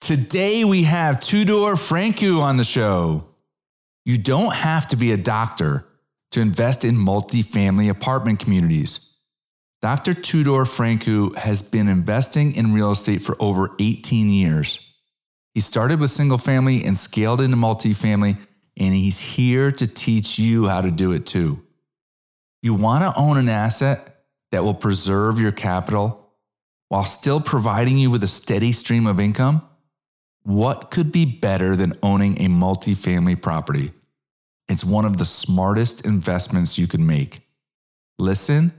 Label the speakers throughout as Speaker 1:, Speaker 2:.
Speaker 1: Today we have Tudor Francu on the show. You don't have to be a doctor to invest in multifamily apartment communities. Dr. Tudor Francu has been investing in real estate for over 18 years. He started with single family and scaled into multifamily, and he's here to teach you how to do it too. You want to own an asset that will preserve your capital while still providing you with a steady stream of income? What could be better than owning a multifamily property? It's one of the smartest investments you can make. Listen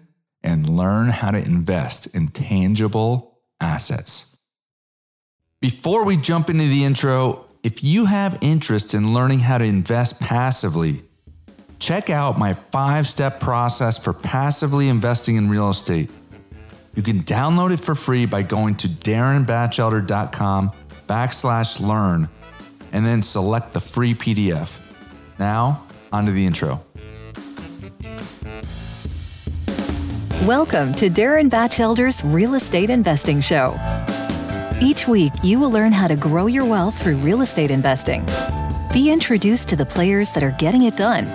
Speaker 1: and learn how to invest in tangible assets. Before we jump into the intro, if you have interest in learning how to invest passively, check out my five step process for passively investing in real estate. You can download it for free by going to darrenbatchelder.com backslash learn and then select the free PDF. Now, onto the intro.
Speaker 2: Welcome to Darren Batchelder's Real Estate Investing Show. Each week, you will learn how to grow your wealth through real estate investing. Be introduced to the players that are getting it done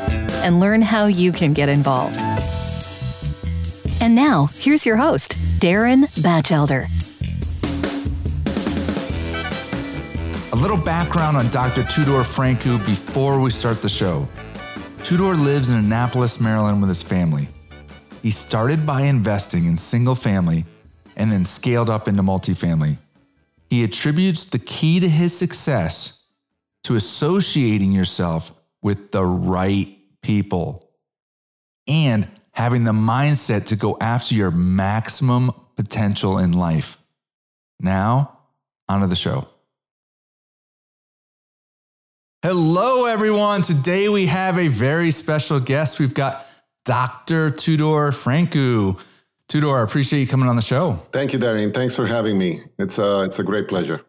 Speaker 2: and learn how you can get involved. And now, here's your host, Darren Batchelder.
Speaker 1: A little background on Dr. Tudor Francu before we start the show. Tudor lives in Annapolis, Maryland with his family. He started by investing in single family and then scaled up into multifamily. He attributes the key to his success to associating yourself with the right people and having the mindset to go after your maximum potential in life. Now, onto the show. Hello, everyone. Today we have a very special guest. We've got Dr. Tudor Francu. Tudor, I appreciate you coming on the show.
Speaker 3: Thank you, Darren. Thanks for having me. It's a, it's a great pleasure.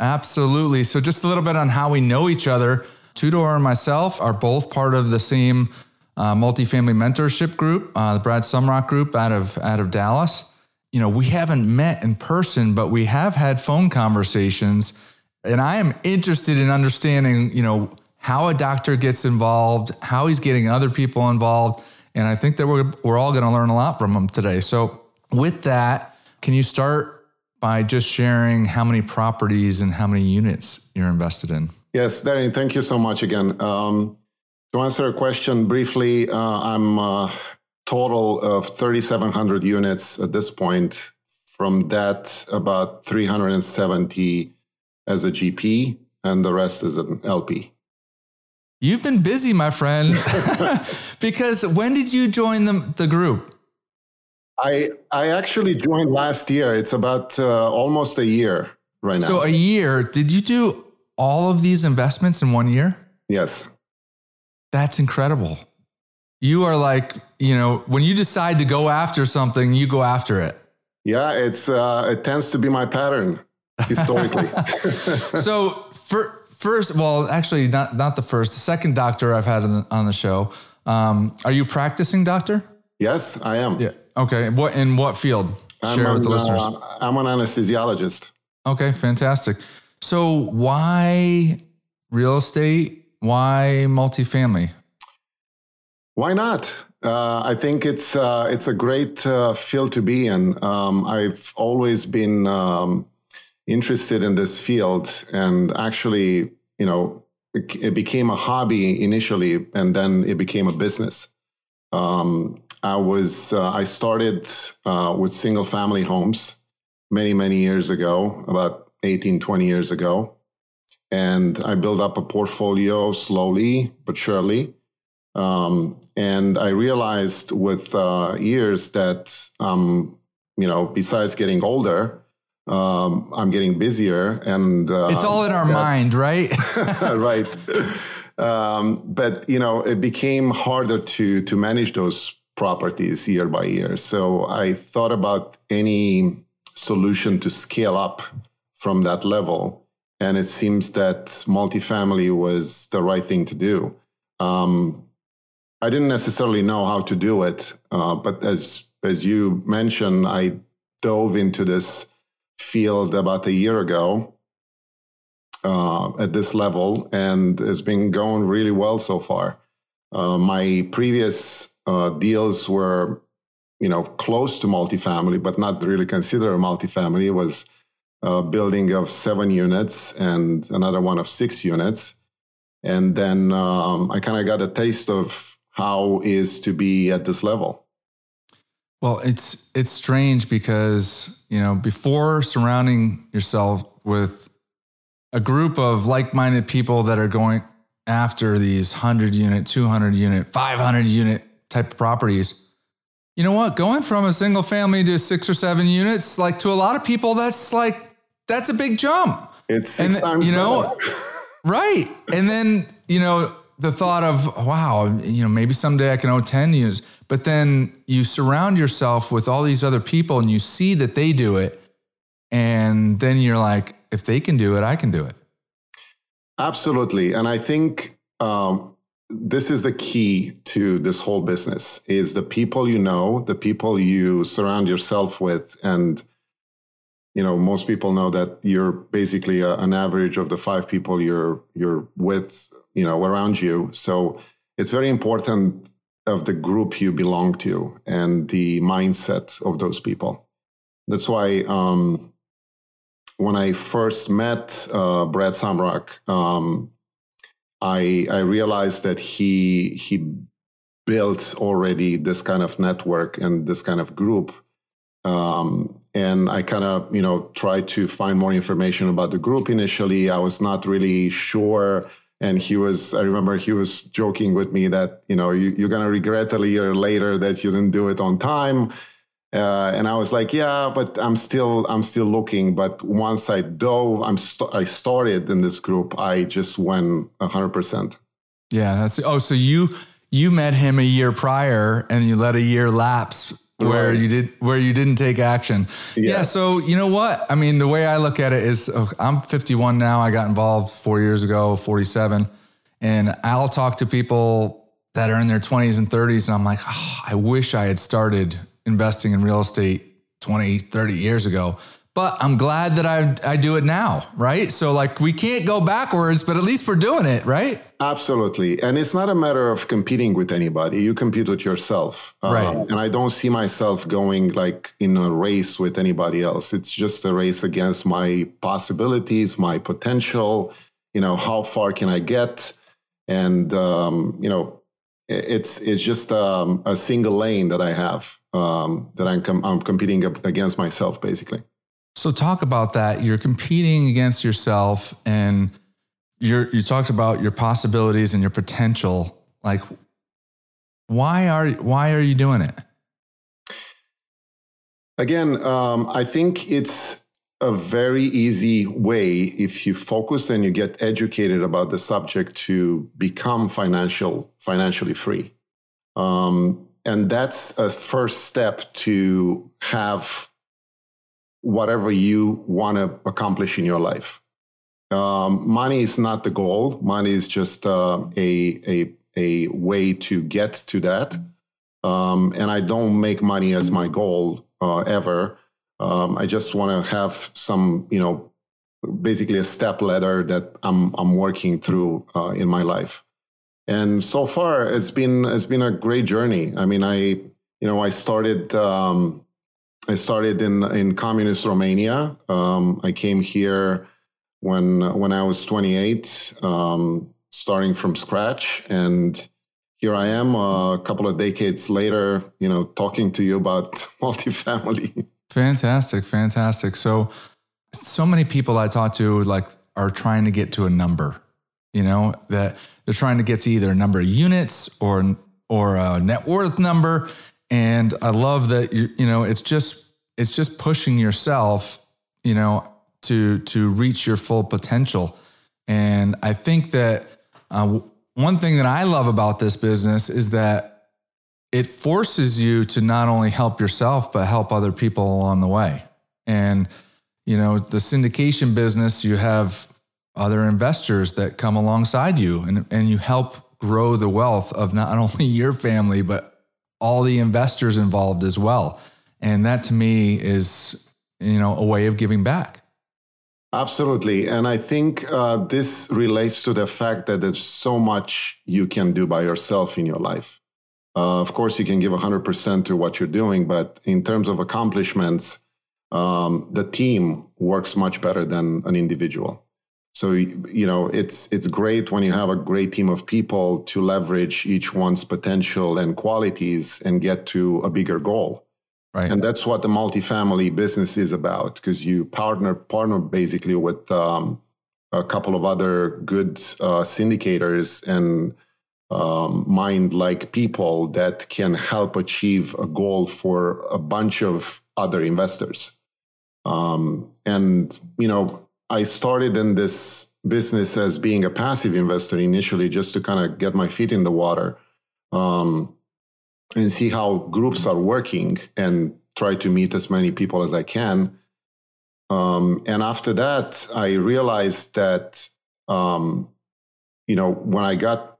Speaker 1: Absolutely. So, just a little bit on how we know each other. Tudor and myself are both part of the same uh, multifamily mentorship group, uh, the Brad Sumrock group out of out of Dallas. You know, we haven't met in person, but we have had phone conversations and I am interested in understanding, you know, how a doctor gets involved, how he's getting other people involved. And I think that we're, we're all going to learn a lot from him today. So, with that, can you start by just sharing how many properties and how many units you're invested in?
Speaker 3: Yes, Darren, thank you so much again. Um, to answer a question briefly, uh, I'm a total of 3,700 units at this point. From that, about 370 as a GP, and the rest is an LP.
Speaker 1: You've been busy, my friend. because when did you join the, the group?
Speaker 3: I I actually joined last year. It's about uh, almost a year right now.
Speaker 1: So a year. Did you do all of these investments in one year?
Speaker 3: Yes.
Speaker 1: That's incredible. You are like, you know, when you decide to go after something, you go after it.
Speaker 3: Yeah, it's uh, it tends to be my pattern historically.
Speaker 1: so for first, well, actually, not not the first, the second doctor I've had on the, on the show. Um, are you practicing doctor?
Speaker 3: Yes, I am.
Speaker 1: Yeah. Okay. What in what field?
Speaker 3: I'm Share an, with the listeners. Uh, I'm an anesthesiologist.
Speaker 1: Okay, fantastic. So why real estate? Why multifamily?
Speaker 3: Why not? Uh, I think it's uh, it's a great uh, field to be in. Um, I've always been um, interested in this field and actually, you know, it, it became a hobby initially and then it became a business. Um, I was, uh, I started uh, with single family homes many, many years ago, about 18, 20 years ago. And I built up a portfolio slowly but surely. Um, and I realized with uh, years that, um, you know, besides getting older, um, I'm getting busier, and
Speaker 1: uh, it's all in our yeah. mind, right?
Speaker 3: right. Um, but you know, it became harder to to manage those properties year by year. So I thought about any solution to scale up from that level, and it seems that multifamily was the right thing to do. Um, I didn't necessarily know how to do it, uh, but as as you mentioned, I dove into this field about a year ago uh, at this level, and it's been going really well so far. Uh, my previous uh, deals were, you know, close to multifamily, but not really considered a multifamily. It was a building of seven units and another one of six units. And then um, I kind of got a taste of how is to be at this level.
Speaker 1: Well, it's it's strange because you know before surrounding yourself with a group of like-minded people that are going after these 100 unit, 200 unit, 500 unit type of properties. You know what? Going from a single family to six or seven units, like to a lot of people, that's like that's a big jump.
Speaker 3: It's six
Speaker 1: and,
Speaker 3: times
Speaker 1: you know, right? And then you know the thought of wow, you know, maybe someday I can own ten years. But then you surround yourself with all these other people, and you see that they do it, and then you're like, if they can do it, I can do it.
Speaker 3: Absolutely, and I think um, this is the key to this whole business: is the people you know, the people you surround yourself with, and you know most people know that you're basically a, an average of the five people you're you're with, you know, around you. So it's very important of the group you belong to and the mindset of those people. That's why um, when I first met uh, Brad Sumrock, um, I I realized that he he built already this kind of network and this kind of group. Um, and I kind of you know tried to find more information about the group initially. I was not really sure. And he was, I remember he was joking with me that, you know, you, you're going to regret a year later that you didn't do it on time uh, and I was like, yeah, but I'm still I'm still looking. But once I dove, I'm st- I started in this group. I just went hundred percent.
Speaker 1: Yeah, that's oh. So you you met him a year prior, and you let a year lapse where right. you did where you didn't take action. Yes. Yeah. So you know what? I mean, the way I look at it is, oh, I'm 51 now. I got involved four years ago, 47, and I'll talk to people that are in their 20s and 30s, and I'm like, oh, I wish I had started investing in real estate 20, 30 years ago. But I'm glad that I, I do it now, right? So, like, we can't go backwards, but at least we're doing it, right?
Speaker 3: Absolutely. And it's not a matter of competing with anybody. You compete with yourself.
Speaker 1: Uh, right.
Speaker 3: Uh, and I don't see myself going like in a race with anybody else. It's just a race against my possibilities, my potential, you know, how far can I get? And, um, you know, it's it's just um, a single lane that I have um, that I'm, com- I'm competing against myself basically.
Speaker 1: So talk about that. You're competing against yourself, and you're you talked about your possibilities and your potential. Like, why are why are you doing it?
Speaker 3: Again, um, I think it's a very easy way if you focus and you get educated about the subject to become financial financially free um, and that's a first step to have whatever you want to accomplish in your life um, money is not the goal money is just uh, a, a, a way to get to that um, and i don't make money as my goal uh, ever um, I just want to have some, you know, basically a step ladder that I'm I'm working through uh, in my life. And so far, it's been it's been a great journey. I mean, I you know I started um, I started in in communist Romania. Um, I came here when when I was 28, um, starting from scratch, and here I am uh, a couple of decades later. You know, talking to you about multifamily.
Speaker 1: Fantastic, fantastic. So, so many people I talk to like are trying to get to a number. You know that they're trying to get to either a number of units or or a net worth number. And I love that you you know it's just it's just pushing yourself, you know, to to reach your full potential. And I think that uh, one thing that I love about this business is that it forces you to not only help yourself, but help other people along the way. And, you know, the syndication business, you have other investors that come alongside you and, and you help grow the wealth of not only your family, but all the investors involved as well. And that to me is, you know, a way of giving back.
Speaker 3: Absolutely. And I think uh, this relates to the fact that there's so much you can do by yourself in your life. Uh, of course, you can give 100% to what you're doing, but in terms of accomplishments, um, the team works much better than an individual. So you know it's it's great when you have a great team of people to leverage each one's potential and qualities and get to a bigger goal. Right. And that's what the multifamily business is about because you partner partner basically with um, a couple of other good uh, syndicators and um, mind like people that can help achieve a goal for a bunch of other investors. Um, and you know I started in this business as being a passive investor initially, just to kind of get my feet in the water um, and see how groups are working and try to meet as many people as I can. Um, and after that, I realized that, um, you know, when I got,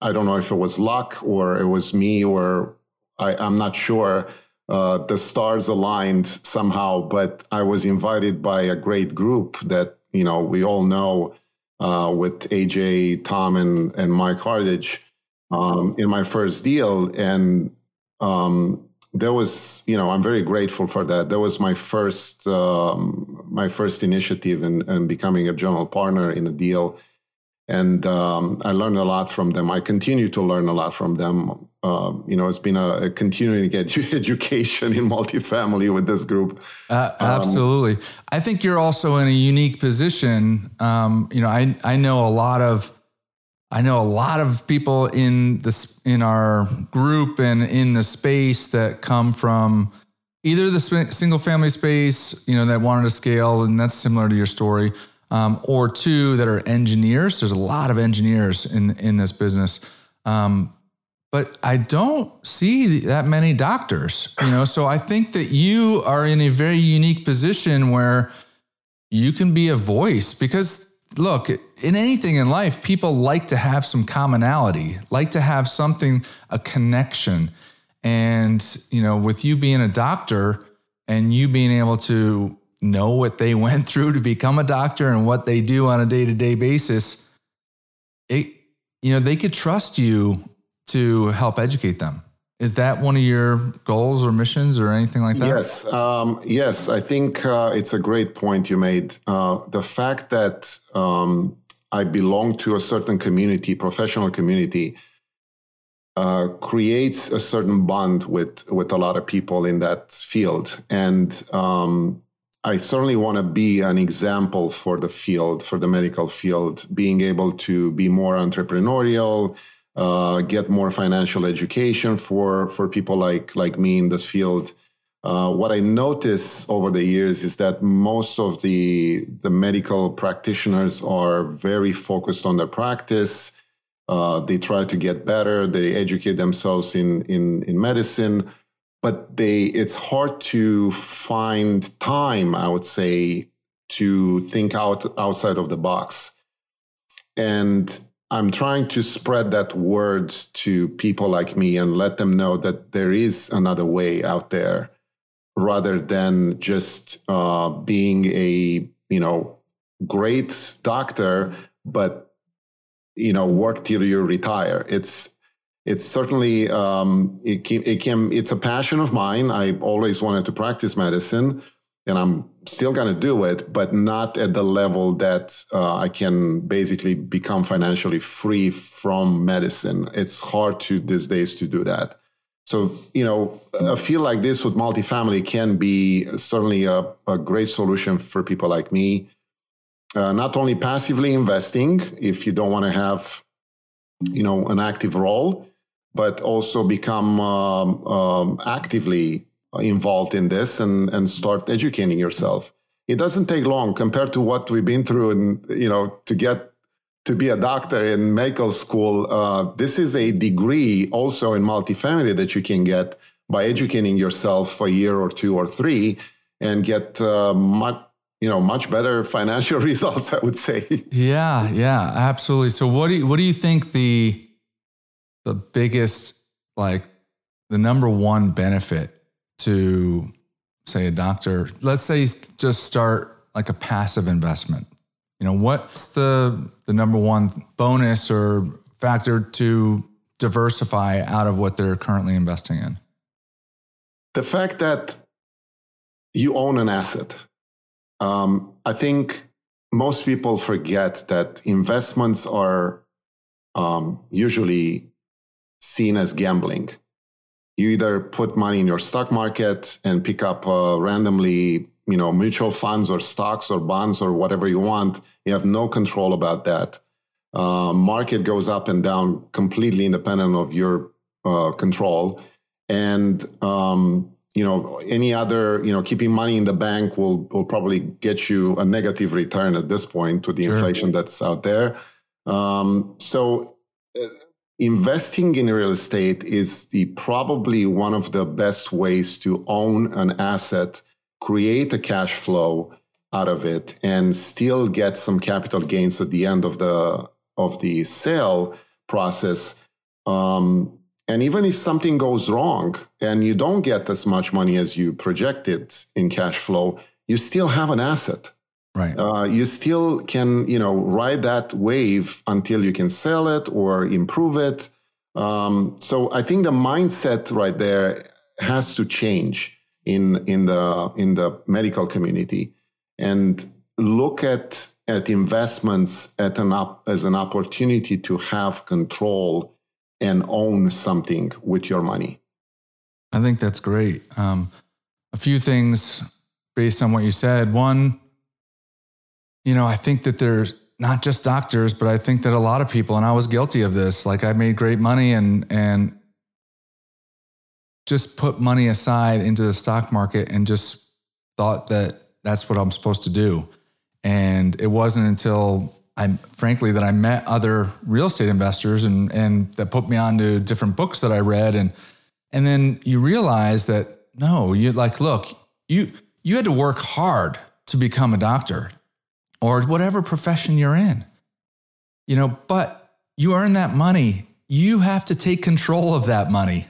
Speaker 3: I don't know if it was luck or it was me or I, I'm not sure uh, the stars aligned somehow. But I was invited by a great group that you know we all know uh, with AJ, Tom, and and Mike Hardage um, in my first deal, and um, there was you know I'm very grateful for that. That was my first um, my first initiative in, in becoming a general partner in a deal and um, I learned a lot from them. I continue to learn a lot from them. Uh, you know, it's been a, a continuing edu- education in multifamily with this group.
Speaker 1: Uh, absolutely, um, I think you're also in a unique position. Um, you know, I I know a lot of. I know a lot of people in this in our group and in the space that come from either the single family space, you know, that wanted to scale, and that's similar to your story, um, or two that are engineers. There's a lot of engineers in in this business, um, but I don't see that many doctors. You know, so I think that you are in a very unique position where you can be a voice because look in anything in life people like to have some commonality like to have something a connection and you know with you being a doctor and you being able to know what they went through to become a doctor and what they do on a day-to-day basis it you know they could trust you to help educate them. Is that one of your goals or missions or anything like that?
Speaker 3: Yes um, yes i think uh, it's a great point you made. Uh, the fact that um, i belong to a certain community professional community uh, creates a certain bond with with a lot of people in that field. And um, I certainly want to be an example for the field, for the medical field, being able to be more entrepreneurial, uh, get more financial education for for people like like me in this field. Uh, what I notice over the years is that most of the the medical practitioners are very focused on their practice. Uh, they try to get better. They educate themselves in in in medicine but they it's hard to find time i would say to think out outside of the box. And i'm trying to spread that word to people like me and let them know that there is another way out there rather than just uh, being a you know great doctor but you know work till you retire. It's it's certainly um, it can, it can it's a passion of mine. I always wanted to practice medicine, and I'm still going to do it, but not at the level that uh, I can basically become financially free from medicine. It's hard to these days to do that. So you know, a field like this with multifamily can be certainly a, a great solution for people like me. Uh, not only passively investing, if you don't want to have you know an active role but also become um, um, actively involved in this and, and start educating yourself. It doesn't take long compared to what we've been through, and you know, to get to be a doctor in medical school. Uh, this is a degree also in multifamily that you can get by educating yourself a year or two or three, and get uh, much you know much better financial results. I would say.
Speaker 1: Yeah, yeah, absolutely. So, what do you, what do you think the the biggest, like the number one benefit to say a doctor, let's say just start like a passive investment? You know, what's the the number one bonus or factor to diversify out of what they're currently investing in?
Speaker 3: The fact that you own an asset. Um, I think most people forget that investments are um, usually seen as gambling. You either put money in your stock market and pick up uh, randomly, you know, mutual funds or stocks or bonds or whatever you want. You have no control about that. Uh, market goes up and down completely independent of your uh, control, and um, you know any other you know keeping money in the bank will will probably get you a negative return at this point to the sure. inflation that's out there. Um, so. Investing in real estate is the probably one of the best ways to own an asset create a cash flow out of it and still get some capital gains at the end of the of the sale process. Um, and even if something goes wrong and you don't get as much money as you projected in cash flow, you still have an asset.
Speaker 1: Right.
Speaker 3: Uh, you still can, you know, ride that wave until you can sell it or improve it. Um, so I think the mindset right there has to change in in the in the medical community and look at at investments at an up, as an opportunity to have control and own something with your money.
Speaker 1: I think that's great. Um, a few things based on what you said. One, you know, I think that there's not just doctors, but I think that a lot of people, and I was guilty of this. Like I made great money and and just put money aside into the stock market and just thought that that's what I'm supposed to do. And it wasn't until I, frankly, that I met other real estate investors and and that put me on to different books that I read, and and then you realize that no, you like look, you you had to work hard to become a doctor or whatever profession you're in, you know, but you earn that money. You have to take control of that money,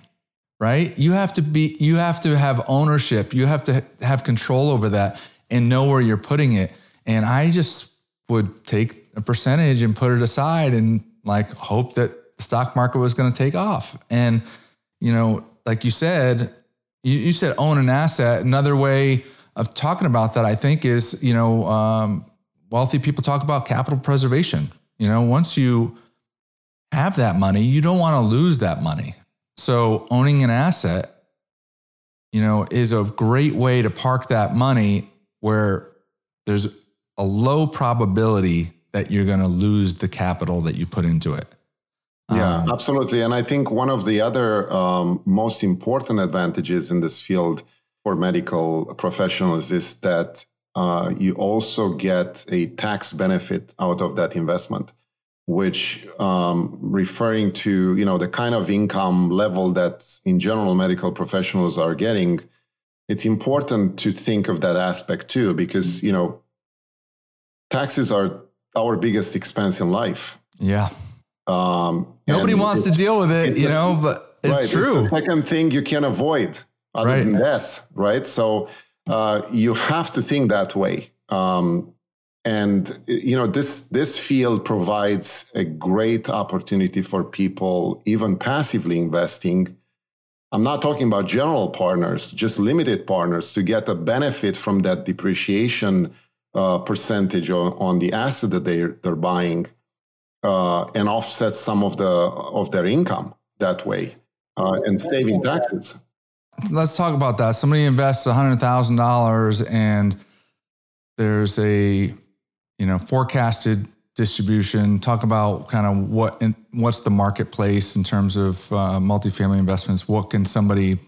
Speaker 1: right? You have to be, you have to have ownership. You have to have control over that and know where you're putting it. And I just would take a percentage and put it aside and like hope that the stock market was going to take off. And, you know, like you said, you, you, said own an asset. Another way of talking about that, I think, is, you know, um, wealthy people talk about capital preservation. You know, once you have that money, you don't want to lose that money. So owning an asset, you know, is a great way to park that money where there's a low probability that you're going to lose the capital that you put into it.
Speaker 3: Yeah, um, absolutely. And I think one of the other um, most important advantages in this field for medical professionals is that uh, you also get a tax benefit out of that investment, which um, referring to you know the kind of income level that in general medical professionals are getting. It's important to think of that aspect too, because you know taxes are our biggest expense in life.
Speaker 1: Yeah. Um, Nobody wants to deal with it, you know, but it's
Speaker 3: right,
Speaker 1: true.
Speaker 3: It's the second thing you can avoid other right. than death, right? So uh, you have to think that way. Um, and you know this this field provides a great opportunity for people even passively investing i'm not talking about general partners just limited partners to get a benefit from that depreciation uh, percentage on, on, the asset that they they're buying uh, and offset some of the of their income that way uh, and saving taxes.
Speaker 1: Let's talk about that. Somebody invests hundred thousand dollars and there's a you know forecasted distribution. Talk about kind of what what's the marketplace in terms of uh, multifamily investments. What can somebody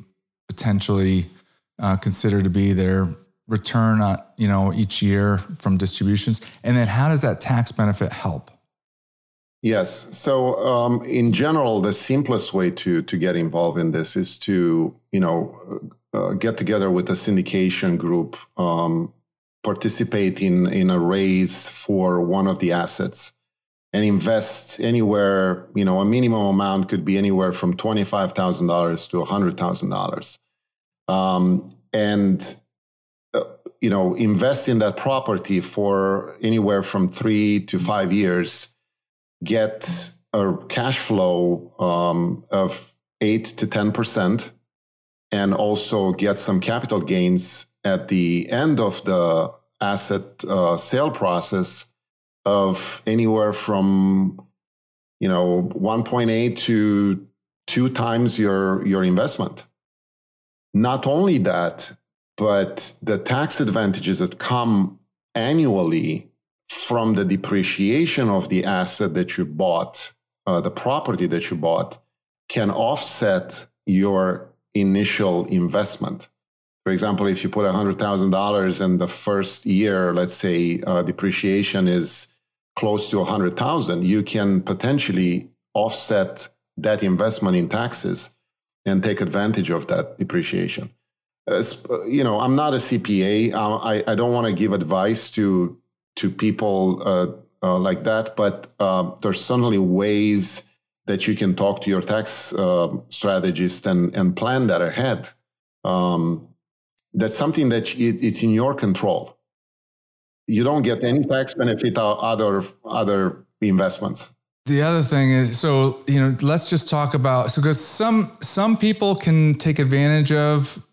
Speaker 1: potentially uh, consider to be their return on, you know, each year from distributions? And then how does that tax benefit help?
Speaker 3: Yes. So, um, in general, the simplest way to to get involved in this is to you know uh, get together with a syndication group, um, participate in in a raise for one of the assets, and invest anywhere. You know, a minimum amount could be anywhere from twenty five thousand dollars to hundred thousand um, dollars, and you know, invest in that property for anywhere from three to five years, get a cash flow um, of eight to 10%, and also get some capital gains at the end of the asset uh, sale process of anywhere from you know 1.8 to two times your your investment. Not only that but the tax advantages that come annually from the depreciation of the asset that you bought uh, the property that you bought can offset your initial investment for example if you put $100000 and the first year let's say uh, depreciation is close to 100,000, you can potentially offset that investment in taxes and take advantage of that depreciation. Uh, you know, I'm not a CPA. I, I don't want to give advice to to people uh, uh, like that, but uh, there's certainly ways that you can talk to your tax uh, strategist and and plan that ahead. Um, that's something that it, it's in your control you don't get any tax benefit out other other investments.
Speaker 1: The other thing is, so you know, let's just talk about so because some some people can take advantage of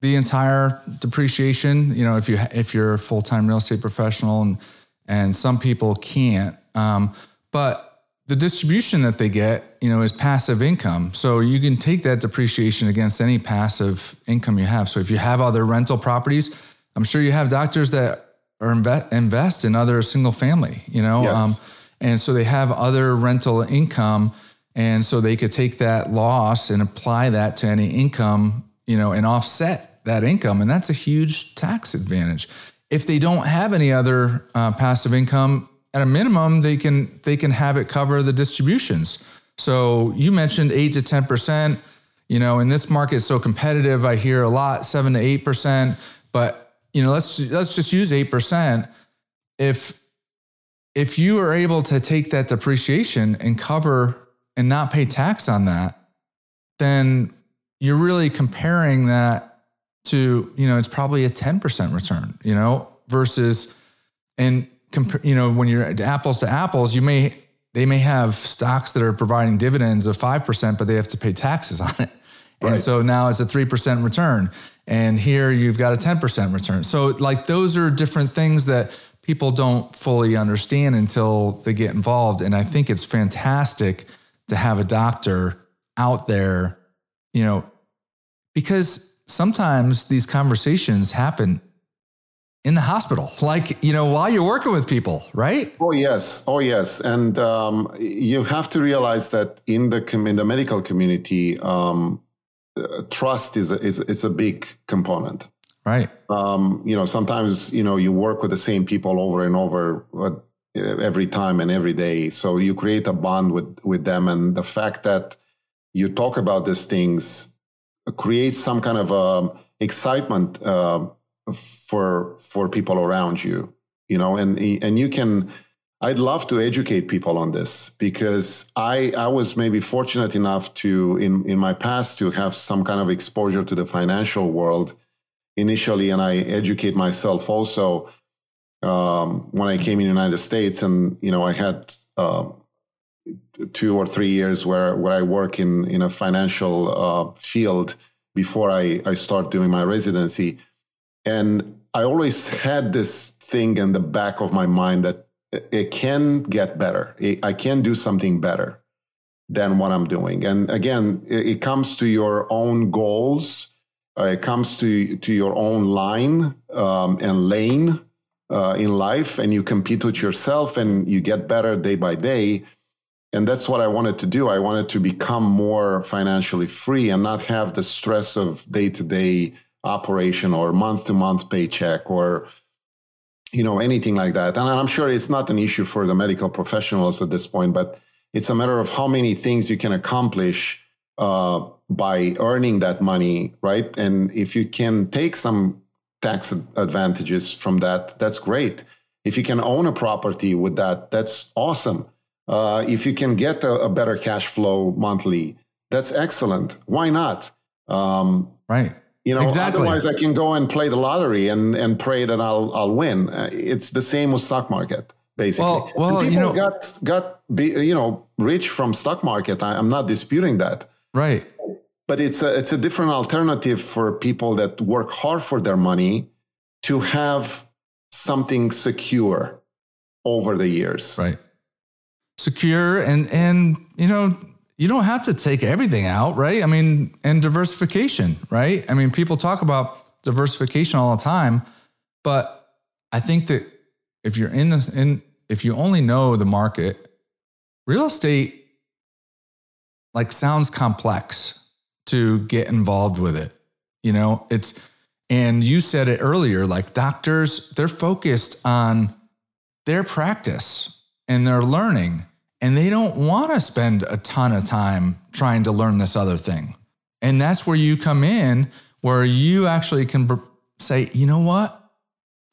Speaker 1: the entire depreciation. You know, if you if you're a full time real estate professional, and and some people can't. Um, but the distribution that they get, you know, is passive income. So you can take that depreciation against any passive income you have. So if you have other rental properties, I'm sure you have doctors that or invest invest in other single family, you know, yes. um, and so they have other rental income, and so they could take that loss and apply that to any income, you know, and offset that income, and that's a huge tax advantage. If they don't have any other uh, passive income, at a minimum, they can they can have it cover the distributions. So you mentioned eight to ten percent. You know, in this market, so competitive, I hear a lot seven to eight percent, but you know, let's let's just use 8%. If if you are able to take that depreciation and cover and not pay tax on that, then you're really comparing that to, you know, it's probably a 10% return, you know, versus and comp- you know, when you're apples to apples, you may they may have stocks that are providing dividends of 5%, but they have to pay taxes on it. And right. so now it's a 3% return and here you've got a 10% return. So like those are different things that people don't fully understand until they get involved and I think it's fantastic to have a doctor out there, you know, because sometimes these conversations happen in the hospital, like, you know, while you're working with people, right?
Speaker 3: Oh, yes. Oh, yes. And um, you have to realize that in the, com- in the medical community, um, uh, trust is a, is is a big component.
Speaker 1: Right.
Speaker 3: Um, you know, sometimes you know you work with the same people over and over uh, every time and every day, so you create a bond with with them, and the fact that you talk about these things creates some kind of um, excitement uh, for for people around you. You know, and and you can I'd love to educate people on this because I, I was maybe fortunate enough to, in, in my past, to have some kind of exposure to the financial world initially, and I educate myself also um, when I came in the United States. And, you know, I had uh, two or three years where, where I work in, in a financial uh, field before I, I start doing my residency. And I always had this thing in the back of my mind that it can get better. I can do something better than what I'm doing. And again, it comes to your own goals. Uh, it comes to to your own line um, and lane uh, in life, and you compete with yourself, and you get better day by day. And that's what I wanted to do. I wanted to become more financially free and not have the stress of day to day operation or month to month paycheck or you know, anything like that. And I'm sure it's not an issue for the medical professionals at this point, but it's a matter of how many things you can accomplish uh, by earning that money, right? And if you can take some tax advantages from that, that's great. If you can own a property with that, that's awesome. Uh, if you can get a, a, better cash flow monthly, that's excellent. Why not?
Speaker 1: Um, right.
Speaker 3: You know,
Speaker 1: exactly.
Speaker 3: otherwise I can go and play the lottery and and pray that I'll I'll win. Uh, it's the same with stock market, basically.
Speaker 1: Well, well,
Speaker 3: people
Speaker 1: you know,
Speaker 3: got got you know rich from stock market. I, I'm not disputing that,
Speaker 1: right.
Speaker 3: but it's a it's a different alternative for people that work hard for their money to have something secure over the years.
Speaker 1: Right. Secure and and you know, you don't have to take everything out, right? I mean, and diversification, right? I mean, people talk about diversification all the time, but I think that if you're in this in if you only know the market, real estate like sounds complex to get involved with it. You know, it's and you said it earlier like doctors, they're focused on their practice and they're learning and they don't want to spend a ton of time trying to learn this other thing. And that's where you come in, where you actually can say, you know what?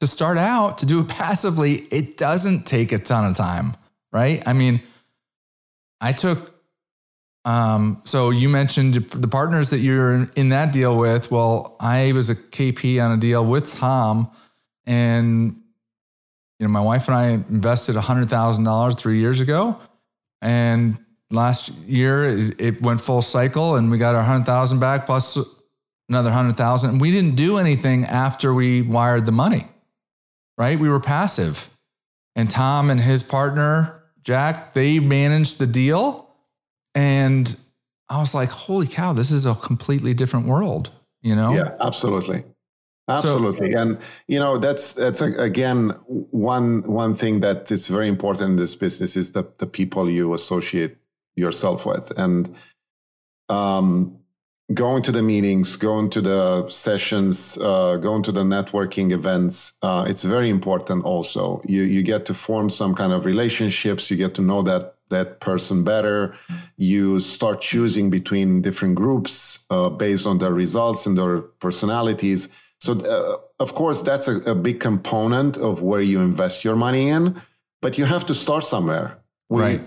Speaker 1: To start out, to do it passively, it doesn't take a ton of time, right? I mean, I took, um, so you mentioned the partners that you're in, in that deal with. Well, I was a KP on a deal with Tom, and you know, my wife and I invested $100,000 three years ago. And last year it went full cycle and we got our 100,000 back plus another 100,000. And we didn't do anything after we wired the money, right? We were passive. And Tom and his partner, Jack, they managed the deal. And I was like, holy cow, this is a completely different world, you know?
Speaker 3: Yeah, absolutely. Absolutely. and you know, that's that's a, again one one thing that is very important in this business is the the people you associate yourself with. And um going to the meetings, going to the sessions, uh, going to the networking events, uh, it's very important also. You you get to form some kind of relationships, you get to know that that person better. You start choosing between different groups uh, based on their results and their personalities. So, uh, of course, that's a, a, big component of where you invest your money in, but you have to start somewhere.
Speaker 1: We, right.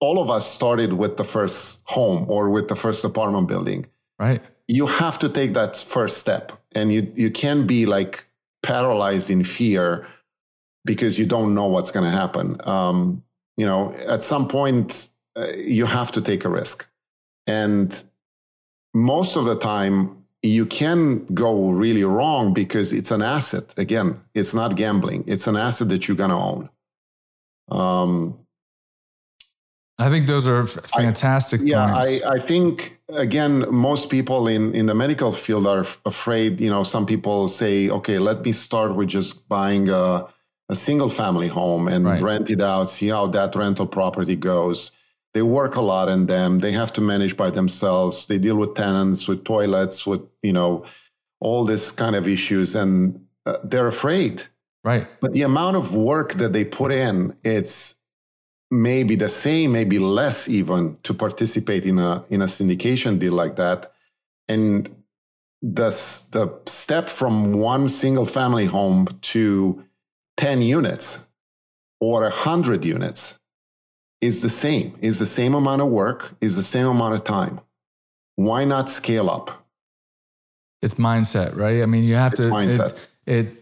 Speaker 3: All of us started with the first home or with the first apartment building.
Speaker 1: Right.
Speaker 3: You have to take that first step, and you you can be like paralyzed in fear because you don't know what's going to happen. Um, you know, at some point, uh, you have to take a risk, and most of the time you can go really wrong because it's an asset. Again, it's not gambling. It's an asset that you're going to own. Um,
Speaker 1: I think those are fantastic.
Speaker 3: I, yeah, I, I think again, most people in in the medical field are f- afraid. You know, some people say, "Okay, let me start with just buying a, a single family home and right. rent it out, see how that rental property goes." They work a lot in them. They have to manage by themselves. They deal with tenants, with toilets, with you know, all this kind of issues, and uh, they're afraid.
Speaker 1: Right.
Speaker 3: But the amount of work that they put in, it's maybe the same, maybe less even to participate in a in a syndication deal like that. And the the step from one single family home to 10 units or 100 units is the same, is the same amount of work, is the same amount of time. Why not scale up?
Speaker 1: It's mindset, right? I mean, you have
Speaker 3: it's
Speaker 1: to
Speaker 3: mindset.
Speaker 1: It, it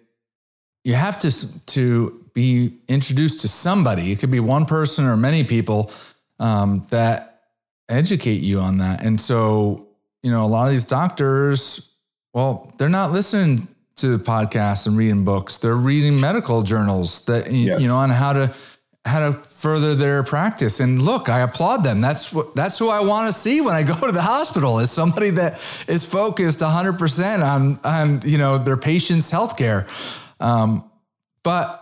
Speaker 1: you have to to be introduced to somebody. It could be one person or many people um, that educate you on that. And so, you know, a lot of these doctors, well, they're not listening to podcasts and reading books. They're reading medical journals that yes. you know on how to how to further their practice. And look, I applaud them. That's what that's who I want to see when I go to the hospital is somebody that is focused 100% on on you know their patients' healthcare. Um, but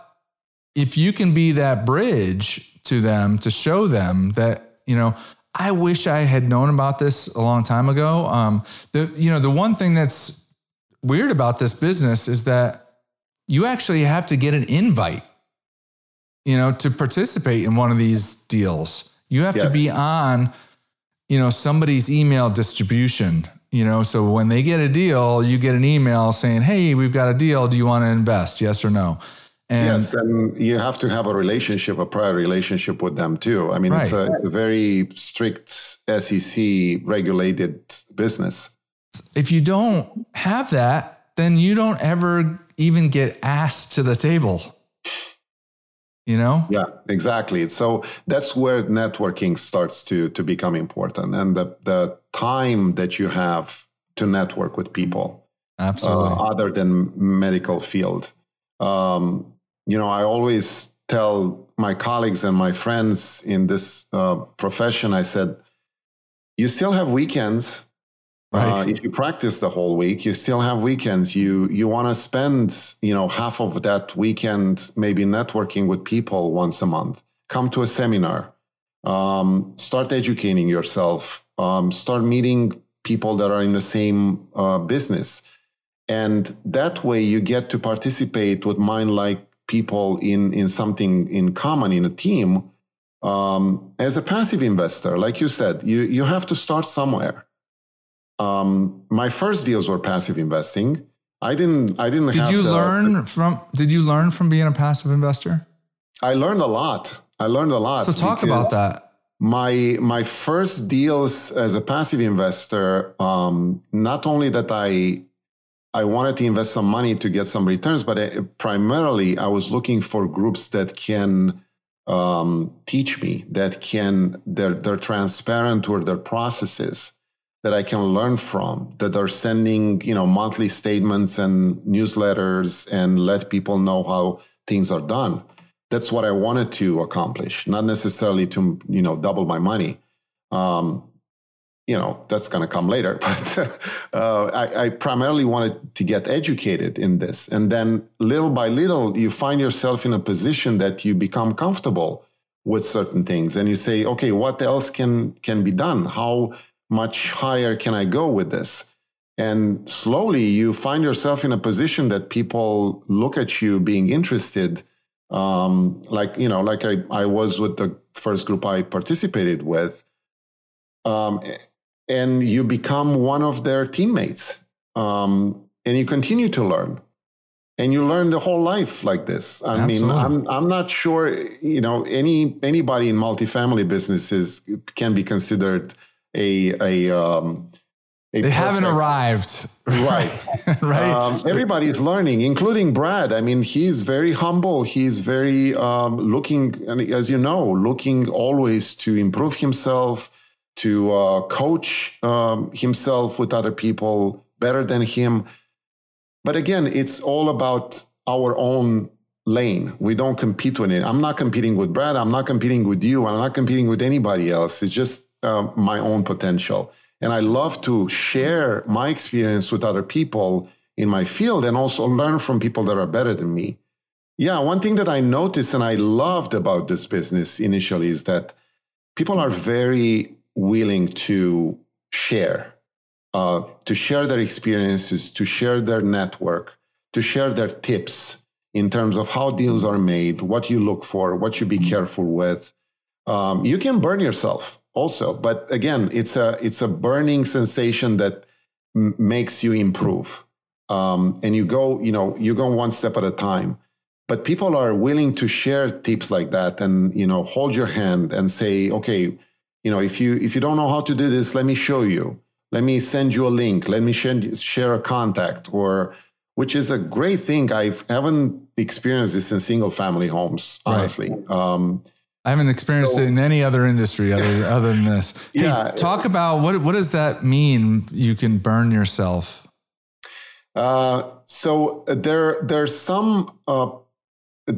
Speaker 1: if you can be that bridge to them to show them that you know I wish I had known about this a long time ago. Um, the you know the one thing that's weird about this business is that you actually have to get an invite you know, to participate in one of these deals. You have yeah. to be on, you know, somebody's email distribution, you know, so when they get a deal, you get an email saying, "Hey, we've got a deal. Do you want to invest? Yes or no?"
Speaker 3: And yes, and you have to have a relationship, a prior relationship with them too. I mean, right. it's, a, it's a very strict SEC regulated business.
Speaker 1: if you don't have that, then you don't ever even get asked to the table. You know?
Speaker 3: Yeah, exactly. So that's where networking starts to to become important, and the the time that you have to network with people,
Speaker 1: absolutely, uh,
Speaker 3: other than medical field. Um, you know, I always tell my colleagues and my friends in this uh, profession, I said, you still have weekends. Right. Uh, if you practice the whole week, you still have weekends. You you want to spend you know half of that weekend maybe networking with people once a month. Come to a seminar. Um, start educating yourself. Um, start meeting people that are in the same uh, business, and that way you get to participate with mind-like people in in something in common in a team um, as a passive investor, like you said, you, you have to start somewhere. Um, my first deals were passive investing. I didn't. I didn't.
Speaker 1: Did you the, learn from? Did you learn from being a passive investor?
Speaker 3: I learned a lot. I learned a lot.
Speaker 1: So talk about that.
Speaker 3: My my first deals as a passive investor. Um, not only that I I wanted to invest some money to get some returns, but I, primarily I was looking for groups that can um, teach me that can they're, they're transparent or their processes that I can learn from that are sending you know monthly statements and newsletters and let people know how things are done. That's what I wanted to accomplish, not necessarily to you know double my money. Um, you know that's going to come later but uh, I, I, primarily wanted to get educated in this and then little by little you find yourself in a position that you become comfortable with certain things and you say okay what else can can be done how much higher can i go with this? And slowly you find yourself in a position that people look at you being interested um, like you know like I, I was with the first group i participated with um, and you become one of their teammates um, and you continue to learn. And you learn the whole life like this. I Absolutely. mean i'm i'm not sure you know any anybody in multifamily businesses can be considered a a um
Speaker 1: a they perfect, haven't arrived
Speaker 3: right right um, everybody is learning including brad i mean he's very humble he's very um, looking as you know looking always to improve himself to uh, coach um, himself with other people better than him. But again, it's all about our own lane. We don't compete with it. I'm not competing with Brad. I'm not competing with you. I'm not competing with anybody else. It's just uh, my own potential. And I love to share my experience with other people in my field and also learn from people that are better than me. Yeah, one thing that I noticed and I loved about this business initially is that people are very willing to share, uh, to share their experiences, to share their network, to share their tips in terms of how deals are made, what you look for, what you be mm-hmm. careful with. Um, you can burn yourself also, but again, it's a it's a burning sensation that m- makes you improve, um, and you go you know you go one step at a time. But people are willing to share tips like that, and you know hold your hand and say, okay, you know, if you if you don't know how to do this, let me show you. Let me send you a link. Let me share, share a contact, or which is a great thing. I haven't experienced this in single family homes, honestly. Right. Um,
Speaker 1: I haven't experienced so, it in any other industry other, other than this. Hey, yeah, talk about what what does that mean? You can burn yourself.
Speaker 3: Uh, so there there's some uh,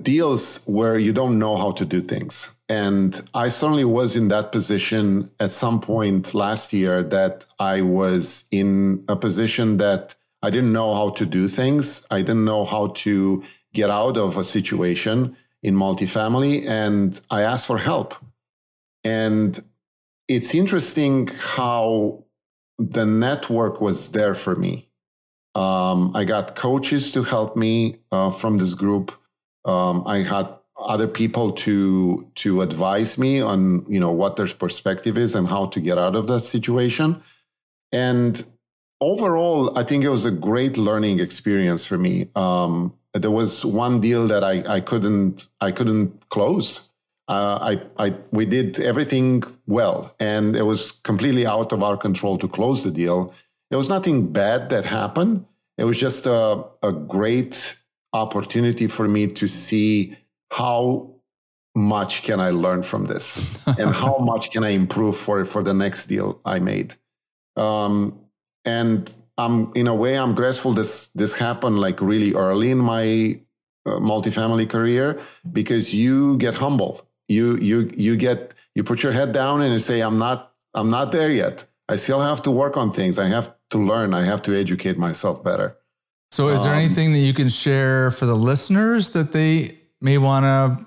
Speaker 3: deals where you don't know how to do things. And I certainly was in that position at some point last year that I was in a position that I didn't know how to do things. I didn't know how to get out of a situation in multifamily. And I asked for help. And it's interesting how the network was there for me. Um, I got coaches to help me uh, from this group. Um, I had other people to to advise me on you know what their perspective is and how to get out of that situation and overall i think it was a great learning experience for me um, there was one deal that i, I couldn't i couldn't close uh, I, I we did everything well and it was completely out of our control to close the deal It was nothing bad that happened. It was just a, a great opportunity for me to see how much can I learn from this and how much can I improve for for the next deal I made. Um, and I'm in a way I'm grateful this this happened like really early in my uh, multifamily career because you get humble. You you you get you put your head down and you say I'm not I'm not there yet. I still have to work on things. I have to learn. I have to educate myself better.
Speaker 1: So, is there um, anything that you can share for the listeners that they may want to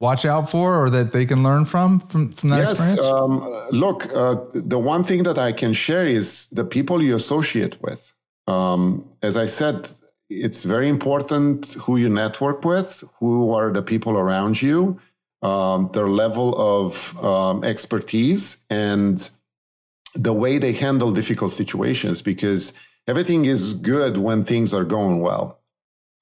Speaker 1: watch out for or that they can learn from from, from that yes, experience? Um,
Speaker 3: look, uh, the one thing that I can share is the people you associate with. Um, as I said, it's very important who you network with, who are the people around you, um, their level of um, expertise, and the way they handle difficult situations because everything is good when things are going well.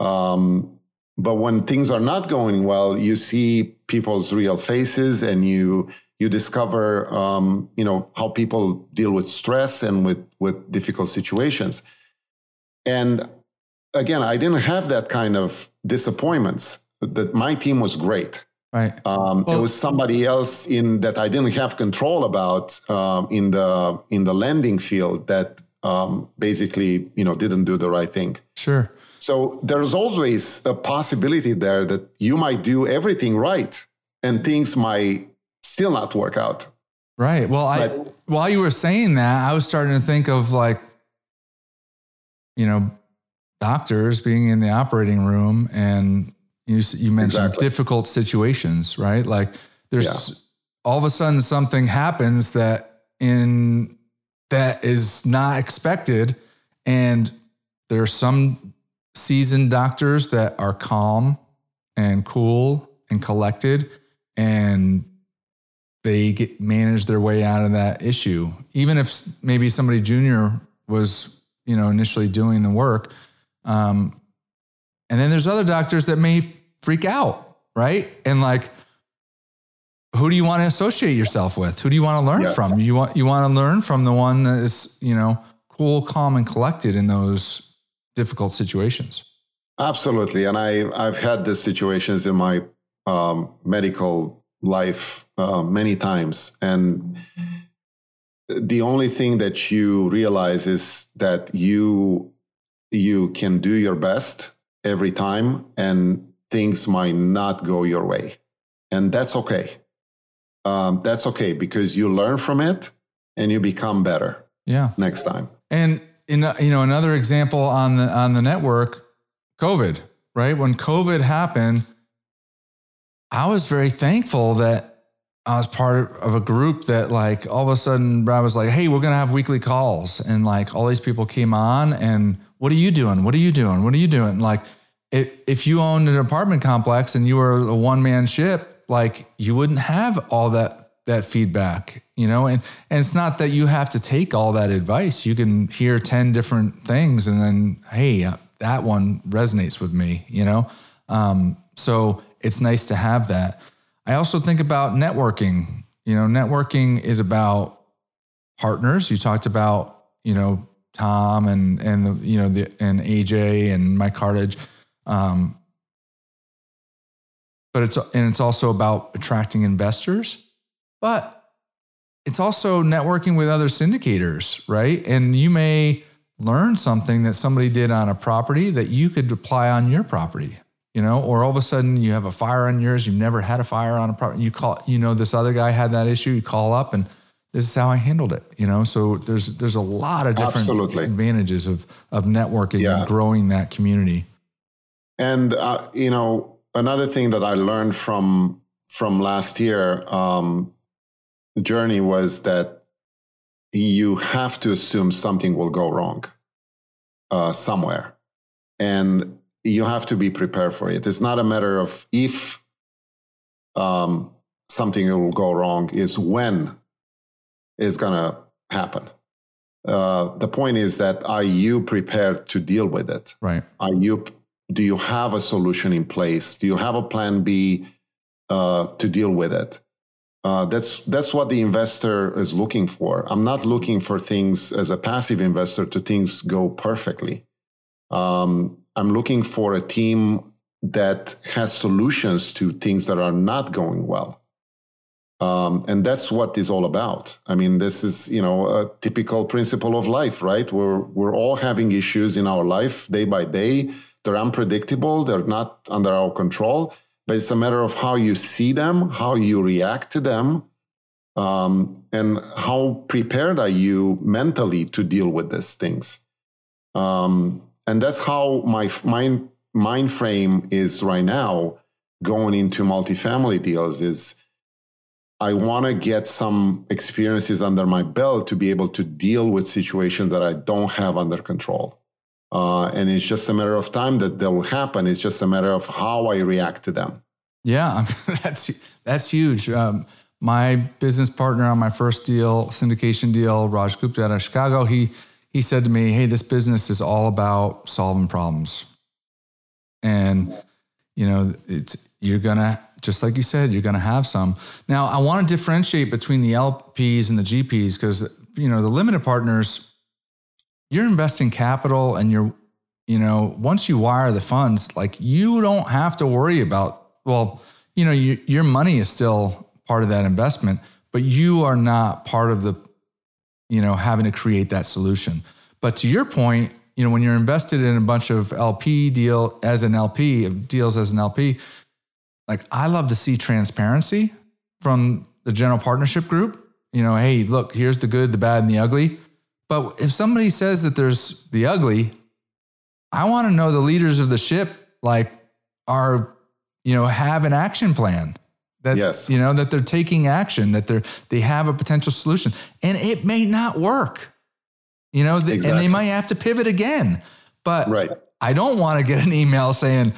Speaker 3: Um, but when things are not going well, you see people's real faces and you you discover um, you know how people deal with stress and with with difficult situations. And again, I didn't have that kind of disappointments. That my team was great.
Speaker 1: Right.
Speaker 3: Um, well, it was somebody else in that I didn't have control about um, in the in the lending field that um, basically you know didn't do the right thing.
Speaker 1: Sure.
Speaker 3: So there's always a possibility there that you might do everything right and things might still not work out.
Speaker 1: Right. Well, but, I while you were saying that, I was starting to think of like, you know, doctors being in the operating room and you, you mentioned exactly. difficult situations, right? Like there's yeah. all of a sudden something happens that in that is not expected. And there are some seasoned doctors that are calm and cool and collected and they get manage their way out of that issue. Even if maybe somebody junior was, you know, initially doing the work, um, and then there's other doctors that may freak out, right? And like, who do you want to associate yourself with? Who do you want to learn yes. from? You want you want to learn from the one that is, you know, cool, calm, and collected in those difficult situations.
Speaker 3: Absolutely, and I I've had these situations in my um, medical life uh, many times, and the only thing that you realize is that you you can do your best every time and things might not go your way and that's okay. Um, that's okay because you learn from it and you become better
Speaker 1: yeah.
Speaker 3: next time.
Speaker 1: And in you know another example on the on the network covid right when covid happened i was very thankful that I was part of a group that like all of a sudden I was like, hey, we're gonna have weekly calls. And like all these people came on and what are you doing? What are you doing? What are you doing? Like, if, if you owned an apartment complex and you were a one man ship, like you wouldn't have all that that feedback, you know, and and it's not that you have to take all that advice. You can hear 10 different things and then, hey, that one resonates with me, you know? Um, so it's nice to have that. I also think about networking. You know, networking is about partners. You talked about, you know, Tom and and the you know the and AJ and Mike Cartage. Um, but it's and it's also about attracting investors, but it's also networking with other syndicators, right? And you may learn something that somebody did on a property that you could apply on your property, you know, or all of a sudden you have a fire on yours, you've never had a fire on a property. You call, you know, this other guy had that issue, you call up and this is how I handled it. You know, so there's there's a lot of different Absolutely. advantages of of networking yeah. and growing that community.
Speaker 3: And uh, you know, another thing that I learned from from last year um, journey was that you have to assume something will go wrong uh, somewhere, and you have to be prepared for it. It's not a matter of if um, something will go wrong; is when is going to happen. Uh, the point is that are you prepared to deal with it?
Speaker 1: Right.
Speaker 3: Are you? Do you have a solution in place? Do you have a plan B uh, to deal with it? Uh, that's that's what the investor is looking for. I'm not looking for things as a passive investor to things go perfectly. Um, I'm looking for a team that has solutions to things that are not going well. Um, and that's what is all about. I mean, this is you know a typical principle of life, right? We're we're all having issues in our life day by day. They're unpredictable. They're not under our control. But it's a matter of how you see them, how you react to them, um, and how prepared are you mentally to deal with these things. Um, and that's how my mind mind frame is right now going into multifamily deals is I want to get some experiences under my belt to be able to deal with situations that I don't have under control. Uh, and it's just a matter of time that will happen. It's just a matter of how I react to them.
Speaker 1: Yeah, that's that's huge. Um, my business partner on my first deal, syndication deal, Raj Gupta out of Chicago, he he said to me, "Hey, this business is all about solving problems." And you know, it's you're gonna just like you said, you're gonna have some. Now, I want to differentiate between the LPs and the GPs because you know the limited partners, you're investing capital and you're, you know, once you wire the funds, like you don't have to worry about. Well, you know, you, your money is still part of that investment, but you are not part of the, you know, having to create that solution. But to your point, you know, when you're invested in a bunch of LP deal as an LP deals as an LP, like I love to see transparency from the general partnership group. You know, hey, look, here's the good, the bad, and the ugly. But if somebody says that there's the ugly, I want to know the leaders of the ship like are, you know, have an action plan that yes. you know that they're taking action, that they're they have a potential solution, and it may not work you know, exactly. and they might have to pivot again. But right. I don't want to get an email saying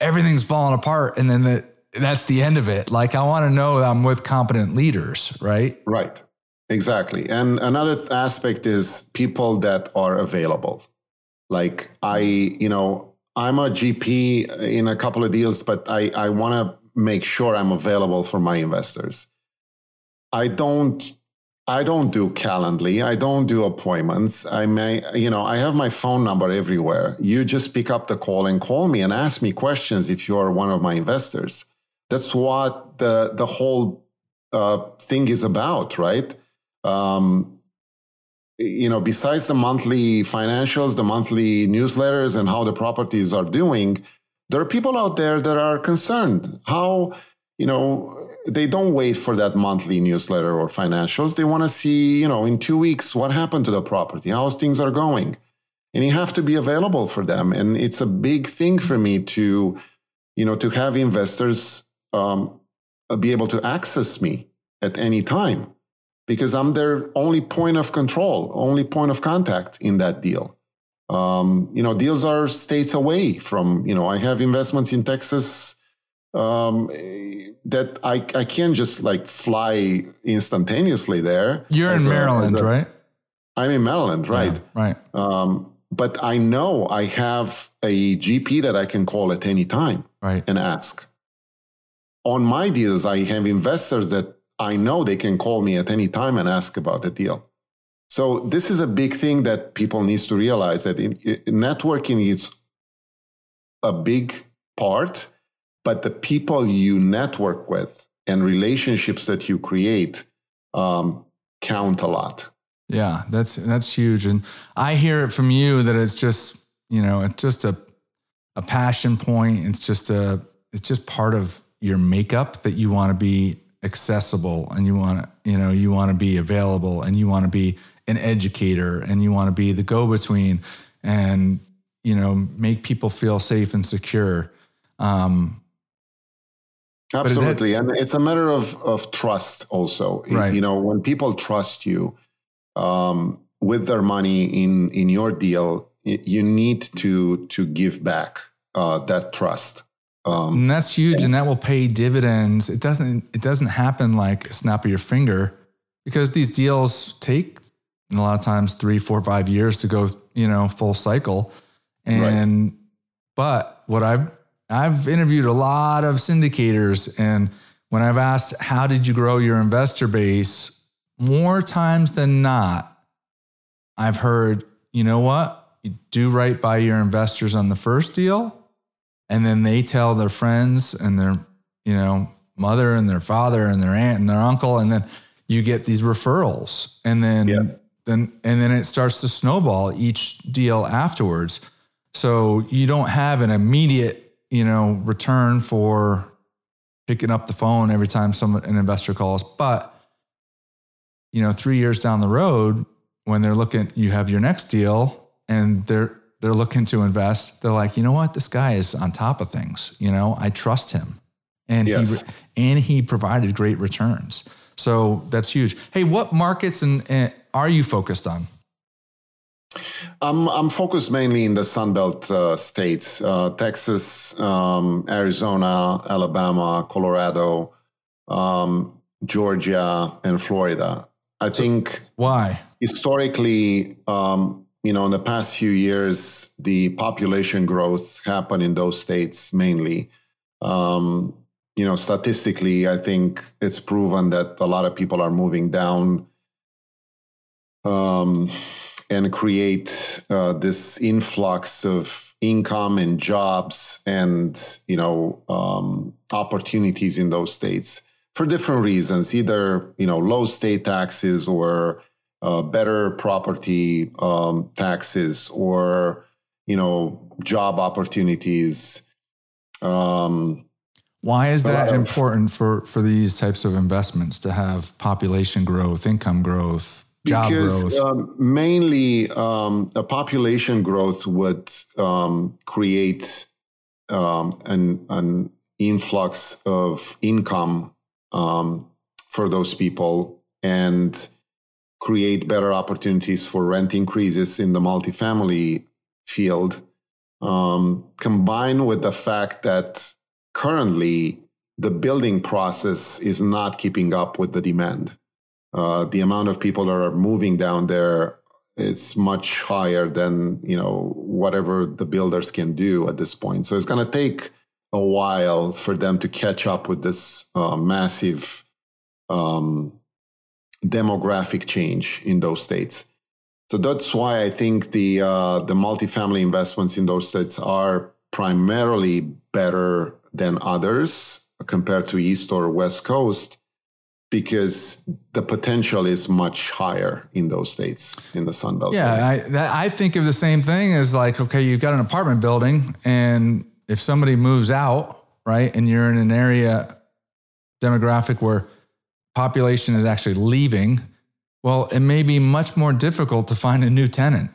Speaker 1: everything's falling apart and then the, that's the end of it. Like I want to know I'm with competent leaders, right?
Speaker 3: Right. Exactly. And another aspect is people that are available. Like I, you know, I'm a GP in a couple of deals, but I, I want to make sure I'm available for my investors. I don't I don't do Calendly. I don't do appointments. I may, you know, I have my phone number everywhere. You just pick up the call and call me and ask me questions if you're one of my investors. That's what the the whole uh, thing is about, right? Um, you know, besides the monthly financials, the monthly newsletters, and how the properties are doing, there are people out there that are concerned how you know they don't wait for that monthly newsletter or financials. They want to see, you know, in two weeks what happened to the property, how things are going. And you have to be available for them. And it's a big thing for me to, you know, to have investors um, be able to access me at any time because I'm their only point of control, only point of contact in that deal. Um, you know, deals are states away from, you know, I have investments in Texas um, that I, I can't just like fly instantaneously there.
Speaker 1: You're in Maryland, a, right?
Speaker 3: I'm in Maryland, right? Yeah,
Speaker 1: right.
Speaker 3: Um, but I know I have a GP that I can call at any time
Speaker 1: right.
Speaker 3: and ask. On my deals, I have investors that I know they can call me at any time and ask about the deal. So this is a big thing that people needs to realize that in, in networking is a big part but the people you network with and relationships that you create um, count a lot.
Speaker 1: Yeah, that's that's huge, and I hear it from you that it's just you know it's just a a passion point. It's just a it's just part of your makeup that you want to be accessible and you want to you know you want to be available and you want to be an educator and you want to be the go between and you know make people feel safe and secure. Um,
Speaker 3: Absolutely. and it's a matter of, of trust also. Right. You know, when people trust you um, with their money in, in your deal, you need to, to give back uh, that trust.
Speaker 1: Um, and that's huge. And, and that will pay dividends. It doesn't, it doesn't happen like a snap of your finger because these deals take a lot of times three, four, five years to go, you know, full cycle. And, right. but what I've I've interviewed a lot of syndicators, and when I've asked, how did you grow your investor base? More times than not, I've heard, you know what? You do right by your investors on the first deal. And then they tell their friends and their, you know, mother and their father and their aunt and their uncle. And then you get these referrals. And then, yeah. then, and then it starts to snowball each deal afterwards. So you don't have an immediate, you know, return for picking up the phone every time someone an investor calls. But you know, three years down the road, when they're looking, you have your next deal, and they're they're looking to invest. They're like, you know what, this guy is on top of things. You know, I trust him, and yes. he and he provided great returns. So that's huge. Hey, what markets and, and are you focused on?
Speaker 3: I'm I'm focused mainly in the Sunbelt uh, states: uh, Texas, um, Arizona, Alabama, Colorado, um, Georgia, and Florida. I think
Speaker 1: why
Speaker 3: historically, um, you know, in the past few years, the population growth happened in those states mainly. Um, you know, statistically, I think it's proven that a lot of people are moving down. Um, and create uh, this influx of income and jobs and you know um, opportunities in those states for different reasons either you know low state taxes or uh, better property um, taxes or you know job opportunities
Speaker 1: um, why is that of, important for for these types of investments to have population growth income growth job because, growth?
Speaker 3: Um, mainly, um, a population growth would um, create um, an, an influx of income um, for those people and create better opportunities for rent increases in the multifamily field. Um, combined with the fact that currently the building process is not keeping up with the demand. Uh, the amount of people that are moving down there is much higher than you know whatever the builders can do at this point. So it's going to take a while for them to catch up with this uh, massive um, demographic change in those states. So that's why I think the uh, the multifamily investments in those states are primarily better than others compared to East or West Coast because the potential is much higher in those states in the Sun Belt.
Speaker 1: Yeah, I, that, I think of the same thing as like, okay, you've got an apartment building, and if somebody moves out, right, and you're in an area demographic where population is actually leaving, well, it may be much more difficult to find a new tenant,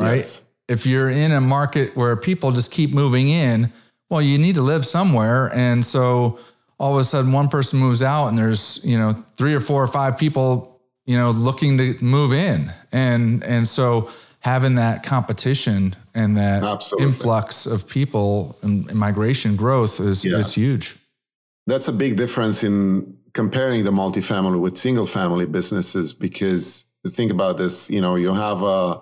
Speaker 1: right? Yes. If you're in a market where people just keep moving in, well, you need to live somewhere, and so all of a sudden one person moves out and there's you know three or four or five people you know looking to move in and and so having that competition and that Absolutely. influx of people and, migration growth is yeah. is huge
Speaker 3: that's a big difference in comparing the multifamily with single family businesses because think about this you know you have a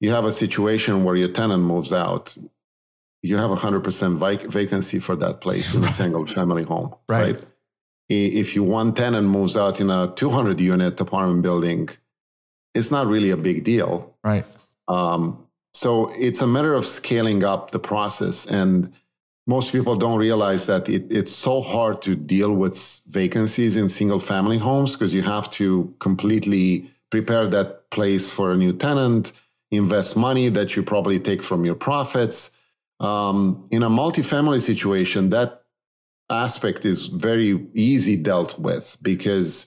Speaker 3: you have a situation where your tenant moves out you have a 100% vac- vacancy for that place in a single family home, right. right? If you one tenant moves out in a 200 unit apartment building, it's not really a big deal.
Speaker 1: Right.
Speaker 3: Um, so it's a matter of scaling up the process. And most people don't realize that it, it's so hard to deal with vacancies in single family homes because you have to completely prepare that place for a new tenant, invest money that you probably take from your profits um, in a multifamily situation, that aspect is very easy dealt with because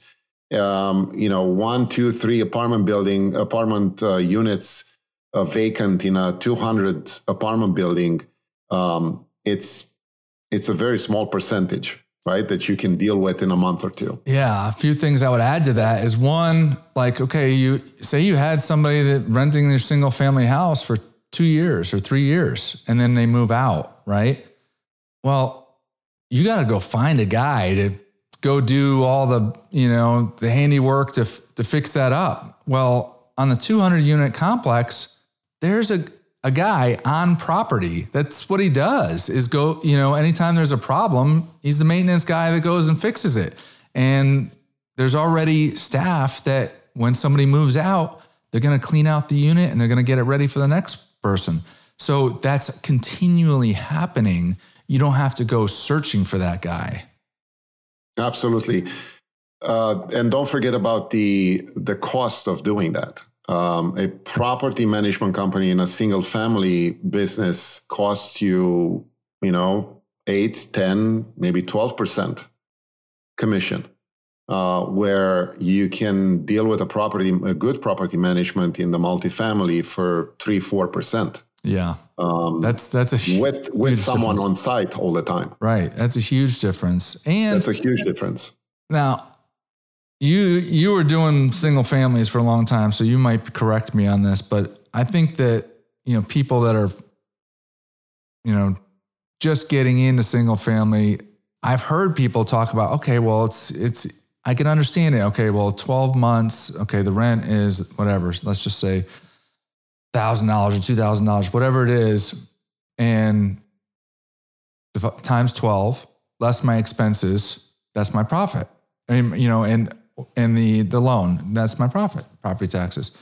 Speaker 3: um, you know one, two, three apartment building apartment uh, units uh, vacant in a 200 apartment building. Um, it's it's a very small percentage right that you can deal with in a month or two
Speaker 1: yeah a few things i would add to that is one like okay you say you had somebody that renting their single family house for two years or three years and then they move out, right? Well, you got to go find a guy to go do all the, you know, the handiwork to, to fix that up. Well, on the 200 unit complex, there's a, a guy on property. That's what he does is go, you know, anytime there's a problem, he's the maintenance guy that goes and fixes it. And there's already staff that when somebody moves out, they're going to clean out the unit and they're going to get it ready for the next person. So that's continually happening. You don't have to go searching for that guy.
Speaker 3: Absolutely. Uh, and don't forget about the the cost of doing that. Um, a property management company in a single family business costs you, you know, 8, 10, maybe 12% commission. Uh, where you can deal with a property, a good property management in the multifamily for three, four percent.
Speaker 1: Yeah, um, that's that's a huge,
Speaker 3: with with someone difference. on site all the time.
Speaker 1: Right, that's a huge difference, and
Speaker 3: that's a huge difference.
Speaker 1: Now, you you were doing single families for a long time, so you might correct me on this, but I think that you know people that are you know just getting into single family. I've heard people talk about okay, well, it's it's I can understand it. Okay, well, 12 months, okay, the rent is whatever. Let's just say $1,000 or $2,000, whatever it is. And times 12, less my expenses, that's my profit. I mean, you know, and and the the loan, that's my profit, property taxes.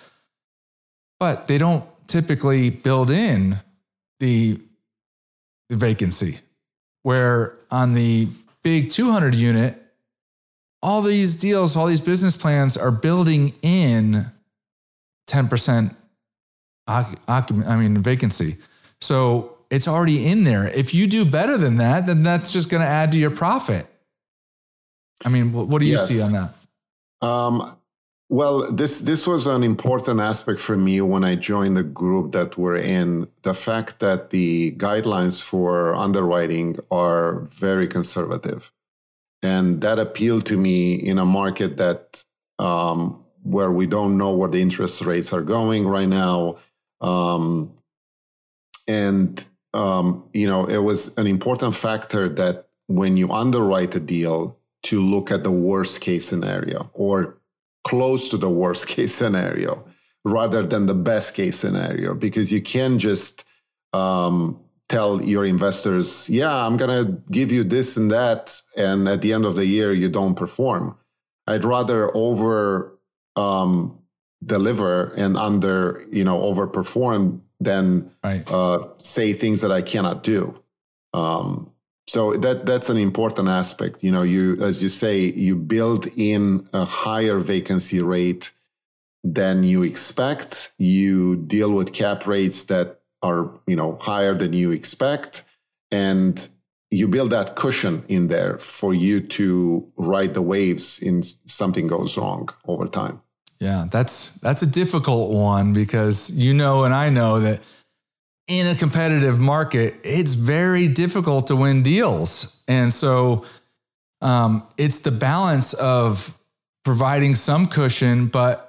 Speaker 1: But they don't typically build in the, the vacancy. Where on the big 200 unit, all these deals, all these business plans are building in 10% occupant, I mean, vacancy. So it's already in there. If you do better than that, then that's just going to add to your profit. I mean, what do you yes. see on that?
Speaker 3: Um, well, this this was an important aspect for me when I joined the group that we're in. The fact that the guidelines for underwriting are very conservative and that appealed to me in a market that um, where we don't know where the interest rates are going right now um, and um, you know it was an important factor that when you underwrite a deal to look at the worst case scenario or close to the worst case scenario rather than the best case scenario because you can just um, tell your investors, yeah, I'm going to give you this and that. And at the end of the year, you don't perform. I'd rather over um, deliver and under, you know, overperform than right. uh, say things that I cannot do. Um, so that that's an important aspect. You know, you as you say, you build in a higher vacancy rate than you expect. You deal with cap rates that are you know higher than you expect and you build that cushion in there for you to ride the waves in something goes wrong over time
Speaker 1: yeah that's that's a difficult one because you know and i know that in a competitive market it's very difficult to win deals and so um, it's the balance of providing some cushion but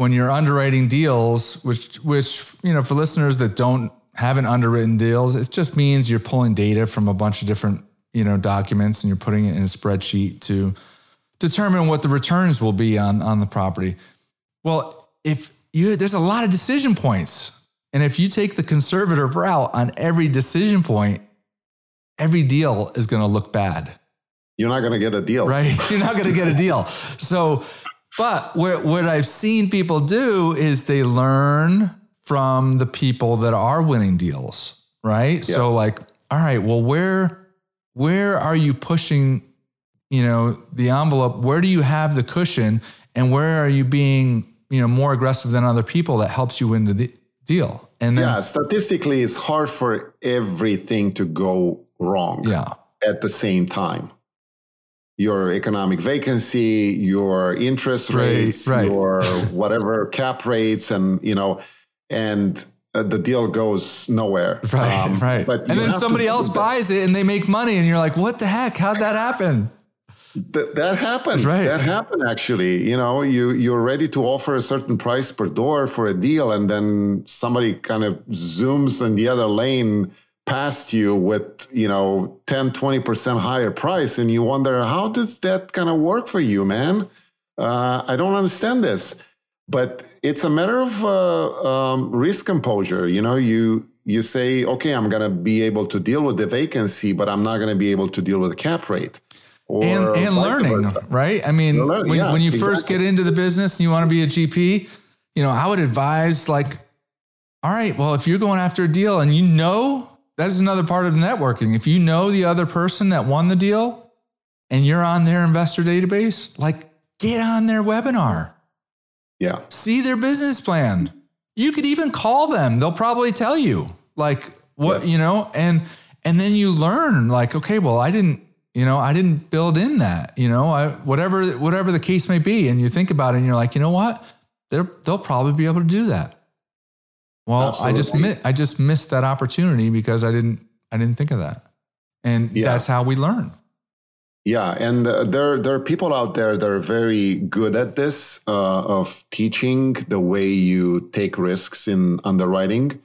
Speaker 1: when you're underwriting deals, which which you know for listeners that don't haven't underwritten deals, it just means you're pulling data from a bunch of different you know documents and you're putting it in a spreadsheet to determine what the returns will be on on the property. Well, if you there's a lot of decision points, and if you take the conservative route on every decision point, every deal is going to look bad.
Speaker 3: You're not going to get a deal,
Speaker 1: right? You're not going to get a deal. So but what, what I've seen people do is they learn from the people that are winning deals, right? So like, all right, well, where where are you pushing, you know, the envelope? Where do you have the cushion, and where are you being, you know, more aggressive than other people that helps you win the deal?
Speaker 3: And then, yeah, statistically, it's hard for everything to go wrong.
Speaker 1: Yeah.
Speaker 3: At the same time your economic vacancy, your interest rates, right, right. your whatever cap rates, and you know, and uh, the deal goes nowhere.
Speaker 1: Right, um, right. But and then somebody else buys it and they make money, and you're like, "What the heck? How'd that happen?"
Speaker 3: That, that happened. Right. That happened actually. You know, you you're ready to offer a certain price per door for a deal, and then somebody kind of zooms in the other lane past you with you know 10 20% higher price and you wonder how does that kind of work for you man uh, i don't understand this but it's a matter of uh, um, risk composure. You know, you you say, okay, I'm going to be able to deal with the vacancy, but I'm not going to be able to deal with the cap rate.
Speaker 1: And and learning, versa. right? I mean, when, yeah, when you exactly. first get into the business and you want to be a GP, you know, I would advise like, all right, well, if you're going after a deal and you know that's another part of the networking. If you know the other person that won the deal and you're on their investor database, like get on their webinar.
Speaker 3: Yeah.
Speaker 1: See their business plan. You could even call them. They'll probably tell you like what, yes. you know, and and then you learn like okay, well, I didn't, you know, I didn't build in that, you know, I, whatever whatever the case may be and you think about it and you're like, "You know what? They're, they'll probably be able to do that." Well, Absolutely. I just mi- I just missed that opportunity because I didn't I didn't think of that. And yeah. that's how we learn.
Speaker 3: Yeah, and uh, there there are people out there that are very good at this uh, of teaching the way you take risks in underwriting,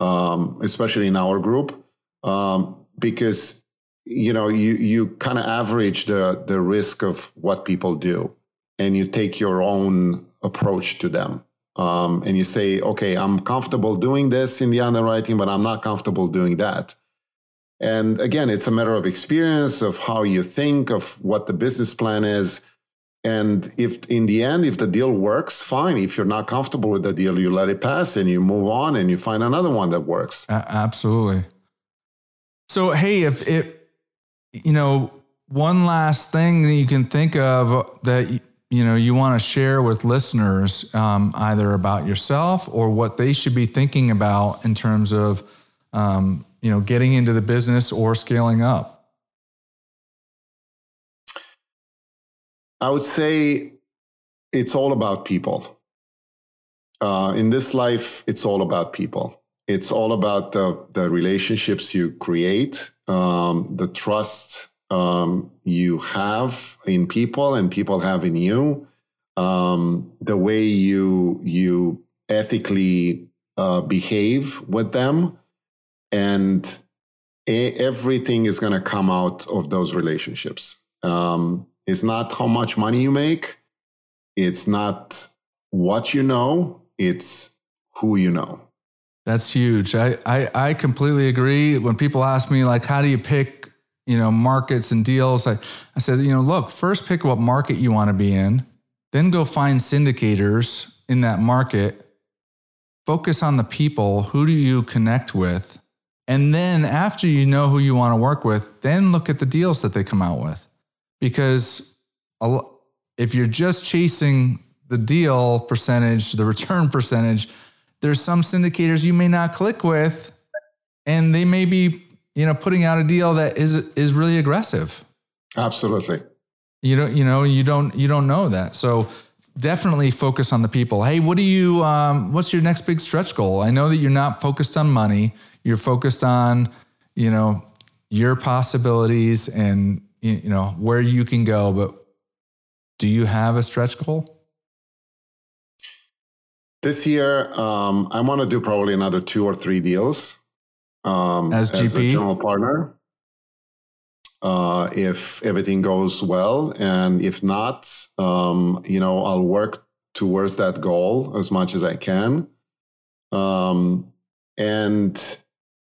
Speaker 3: um, especially in our group, um, because you know you you kind of average the the risk of what people do, and you take your own approach to them um, and you say, okay, I'm comfortable doing this in the underwriting, but I'm not comfortable doing that. And again, it's a matter of experience, of how you think, of what the business plan is. And if in the end, if the deal works, fine. If you're not comfortable with the deal, you let it pass and you move on and you find another one that works.
Speaker 1: absolutely. So, hey, if it, you know, one last thing that you can think of that you know you want to share with listeners um, either about yourself or what they should be thinking about in terms of um, you know getting into the business or scaling up?
Speaker 3: I would say it's all about people. Uh, in this life it's all about people. It's all about the, the relationships you create um, the trust um, you have in people and people have in you, um, the way you you ethically uh, behave with them, and a- everything is going to come out of those relationships. Um, it's not how much money you make. It's not what you know. It's who you know.
Speaker 1: That's huge. I, I, I completely agree. When people ask me like, how do you pick you know, markets and deals. I, I said, you know, look, first pick what market you want to be in, then go find syndicators in that market. Focus on the people. Who do you connect with? And then after you know who you want to work with, then look at the deals that they come out with. Because if you're just chasing the deal percentage, the return percentage, there's some syndicators you may not click with, and they may be you know, putting out a deal that is is really aggressive.
Speaker 3: Absolutely.
Speaker 1: You don't, you know, you don't, you don't know that. So definitely focus on the people. Hey, what do you, um, what's your next big stretch goal? I know that you're not focused on money. You're focused on, you know, your possibilities and you know where you can go. But do you have a stretch goal?
Speaker 3: This year, um, I want to do probably another two or three deals
Speaker 1: um, as, GP? as a
Speaker 3: general partner. Uh, if everything goes well, and if not, um, you know, I'll work towards that goal as much as I can. Um, and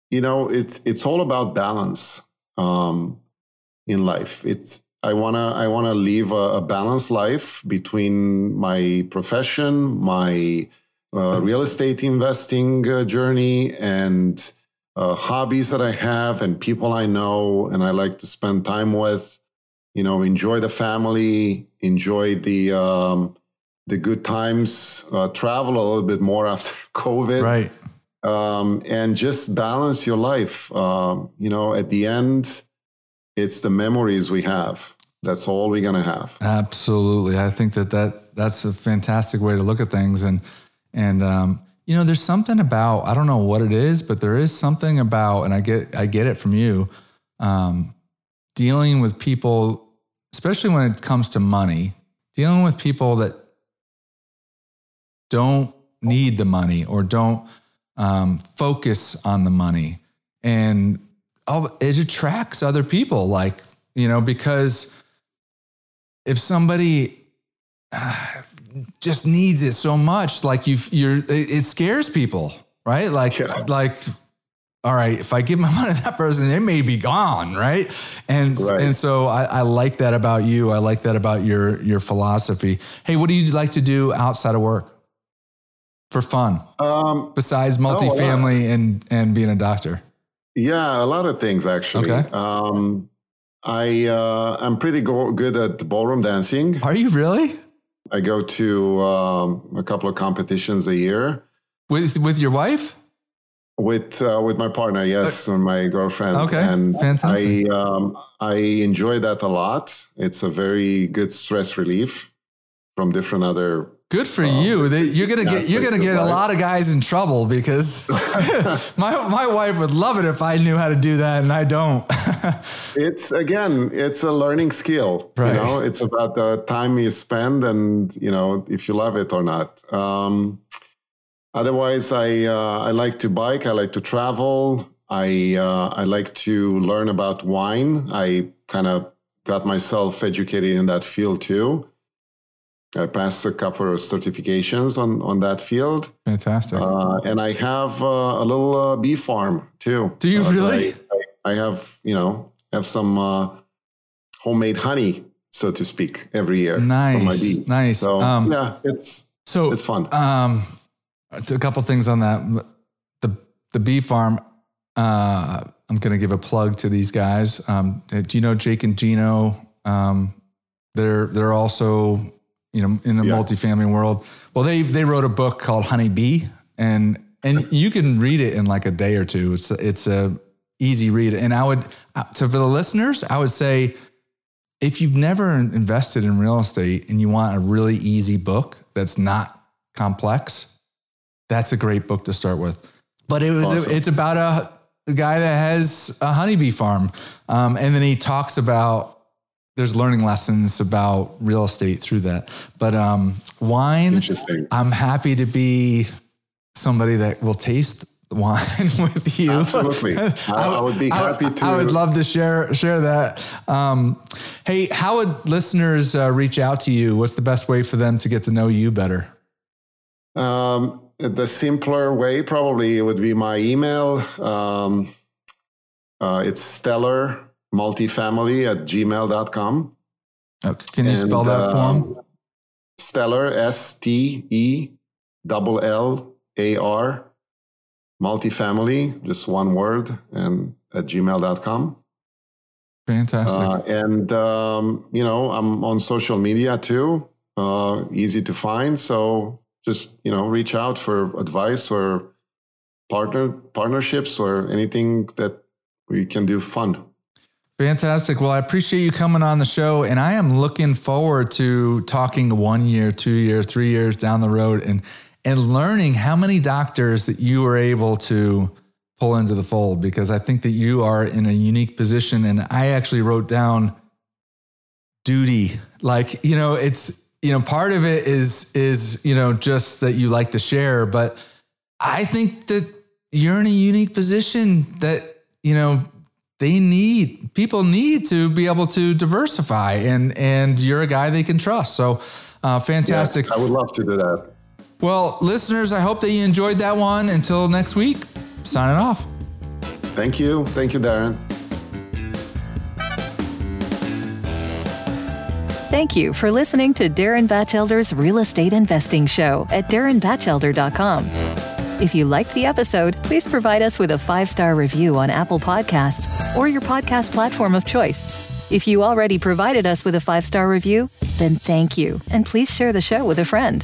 Speaker 3: you know, it's it's all about balance um, in life. It's I wanna I wanna live a, a balanced life between my profession, my uh, real estate investing uh, journey, and uh, hobbies that I have and people I know and I like to spend time with. You know, enjoy the family, enjoy the um, the good times, uh, travel a little bit more after COVID,
Speaker 1: right?
Speaker 3: Um, and just balance your life. Um, you know, at the end, it's the memories we have. That's all we're gonna have.
Speaker 1: Absolutely, I think that that that's a fantastic way to look at things, and and um, you know, there's something about I don't know what it is, but there is something about, and I get I get it from you, um, dealing with people, especially when it comes to money, dealing with people that don't need the money or don't um, focus on the money, and it attracts other people, like you know, because if somebody uh, just needs it so much. Like you, you're, it scares people, right? Like, yeah. like, all right, if I give my money to that person, it may be gone, right? And right. and so I, I, like that about you. I like that about your your philosophy. Hey, what do you like to do outside of work for fun? Um, besides multifamily oh, and and being a doctor.
Speaker 3: Yeah, a lot of things actually. Okay. Um, I uh, I'm pretty go- good at ballroom dancing.
Speaker 1: Are you really?
Speaker 3: I go to um, a couple of competitions a year.
Speaker 1: With with your wife?
Speaker 3: With uh, with my partner, yes, uh, my girlfriend.
Speaker 1: Okay, and fantastic.
Speaker 3: I um, I enjoy that a lot. It's a very good stress relief from different other
Speaker 1: Good for um, you. You're gonna get you're gonna get a lot of guys in trouble because my my wife would love it if I knew how to do that and I don't.
Speaker 3: it's again, it's a learning skill. Right. You know, it's about the time you spend and you know if you love it or not. Um, otherwise, I uh, I like to bike. I like to travel. I uh, I like to learn about wine. I kind of got myself educated in that field too. I passed a couple of certifications on, on that field.
Speaker 1: Fantastic.
Speaker 3: Uh, and I have uh, a little uh, bee farm too.
Speaker 1: Do you uh, really?
Speaker 3: I, I, have, you know, have some uh, homemade honey, so to speak, every year.
Speaker 1: Nice. Nice.
Speaker 3: So, um, yeah, it's, so it's fun.
Speaker 1: Um, a couple things on that. The, the bee farm, uh, I'm going to give a plug to these guys. Um, do you know Jake and Gino? Um, they're, they're also you know, in the yeah. multifamily world. Well, they they wrote a book called Honey Bee, and and you can read it in like a day or two. It's it's a easy read, and I would uh, so for the listeners, I would say if you've never invested in real estate and you want a really easy book that's not complex, that's a great book to start with. But it was awesome. it's about a, a, guy that has a honeybee farm, um, and then he talks about there's learning lessons about real estate through that. But um, wine, I'm happy to be somebody that will taste wine with you.
Speaker 3: Absolutely, I, I, would be happy I, to.
Speaker 1: I would love to share share that. Um, hey, how would listeners uh, reach out to you? What's the best way for them to get to know you better?
Speaker 3: Um, the simpler way probably would be my email. Um, uh, it's stellar multifamily at gmail.com.
Speaker 1: Okay. Can you and, spell that for him? Um,
Speaker 3: stellar, S T E double L A R, multifamily, just one word, and at gmail.com.
Speaker 1: Fantastic. Uh,
Speaker 3: and, um, you know, I'm on social media too, uh, easy to find. So just, you know, reach out for advice or partner partnerships or anything that we can do fun.
Speaker 1: Fantastic. Well, I appreciate you coming on the show, and I am looking forward to talking one year, two years, three years down the road, and and learning how many doctors that you were able to pull into the fold. Because I think that you are in a unique position, and I actually wrote down duty. Like you know, it's you know, part of it is is you know just that you like to share, but I think that you're in a unique position that you know they need people need to be able to diversify and and you're a guy they can trust. So uh, fantastic.
Speaker 3: Yes, i would love to do that.
Speaker 1: Well listeners i hope that you enjoyed that one. Until next week signing off.
Speaker 3: Thank you. Thank you darren.
Speaker 2: Thank you for listening to Darren Batchelder's Real Estate Investing Show at darrenbatchelder.com. If you liked the episode, please provide us with a five star review on Apple Podcasts or your podcast platform of choice. If you already provided us with a five star review, then thank you, and please share the show with a friend.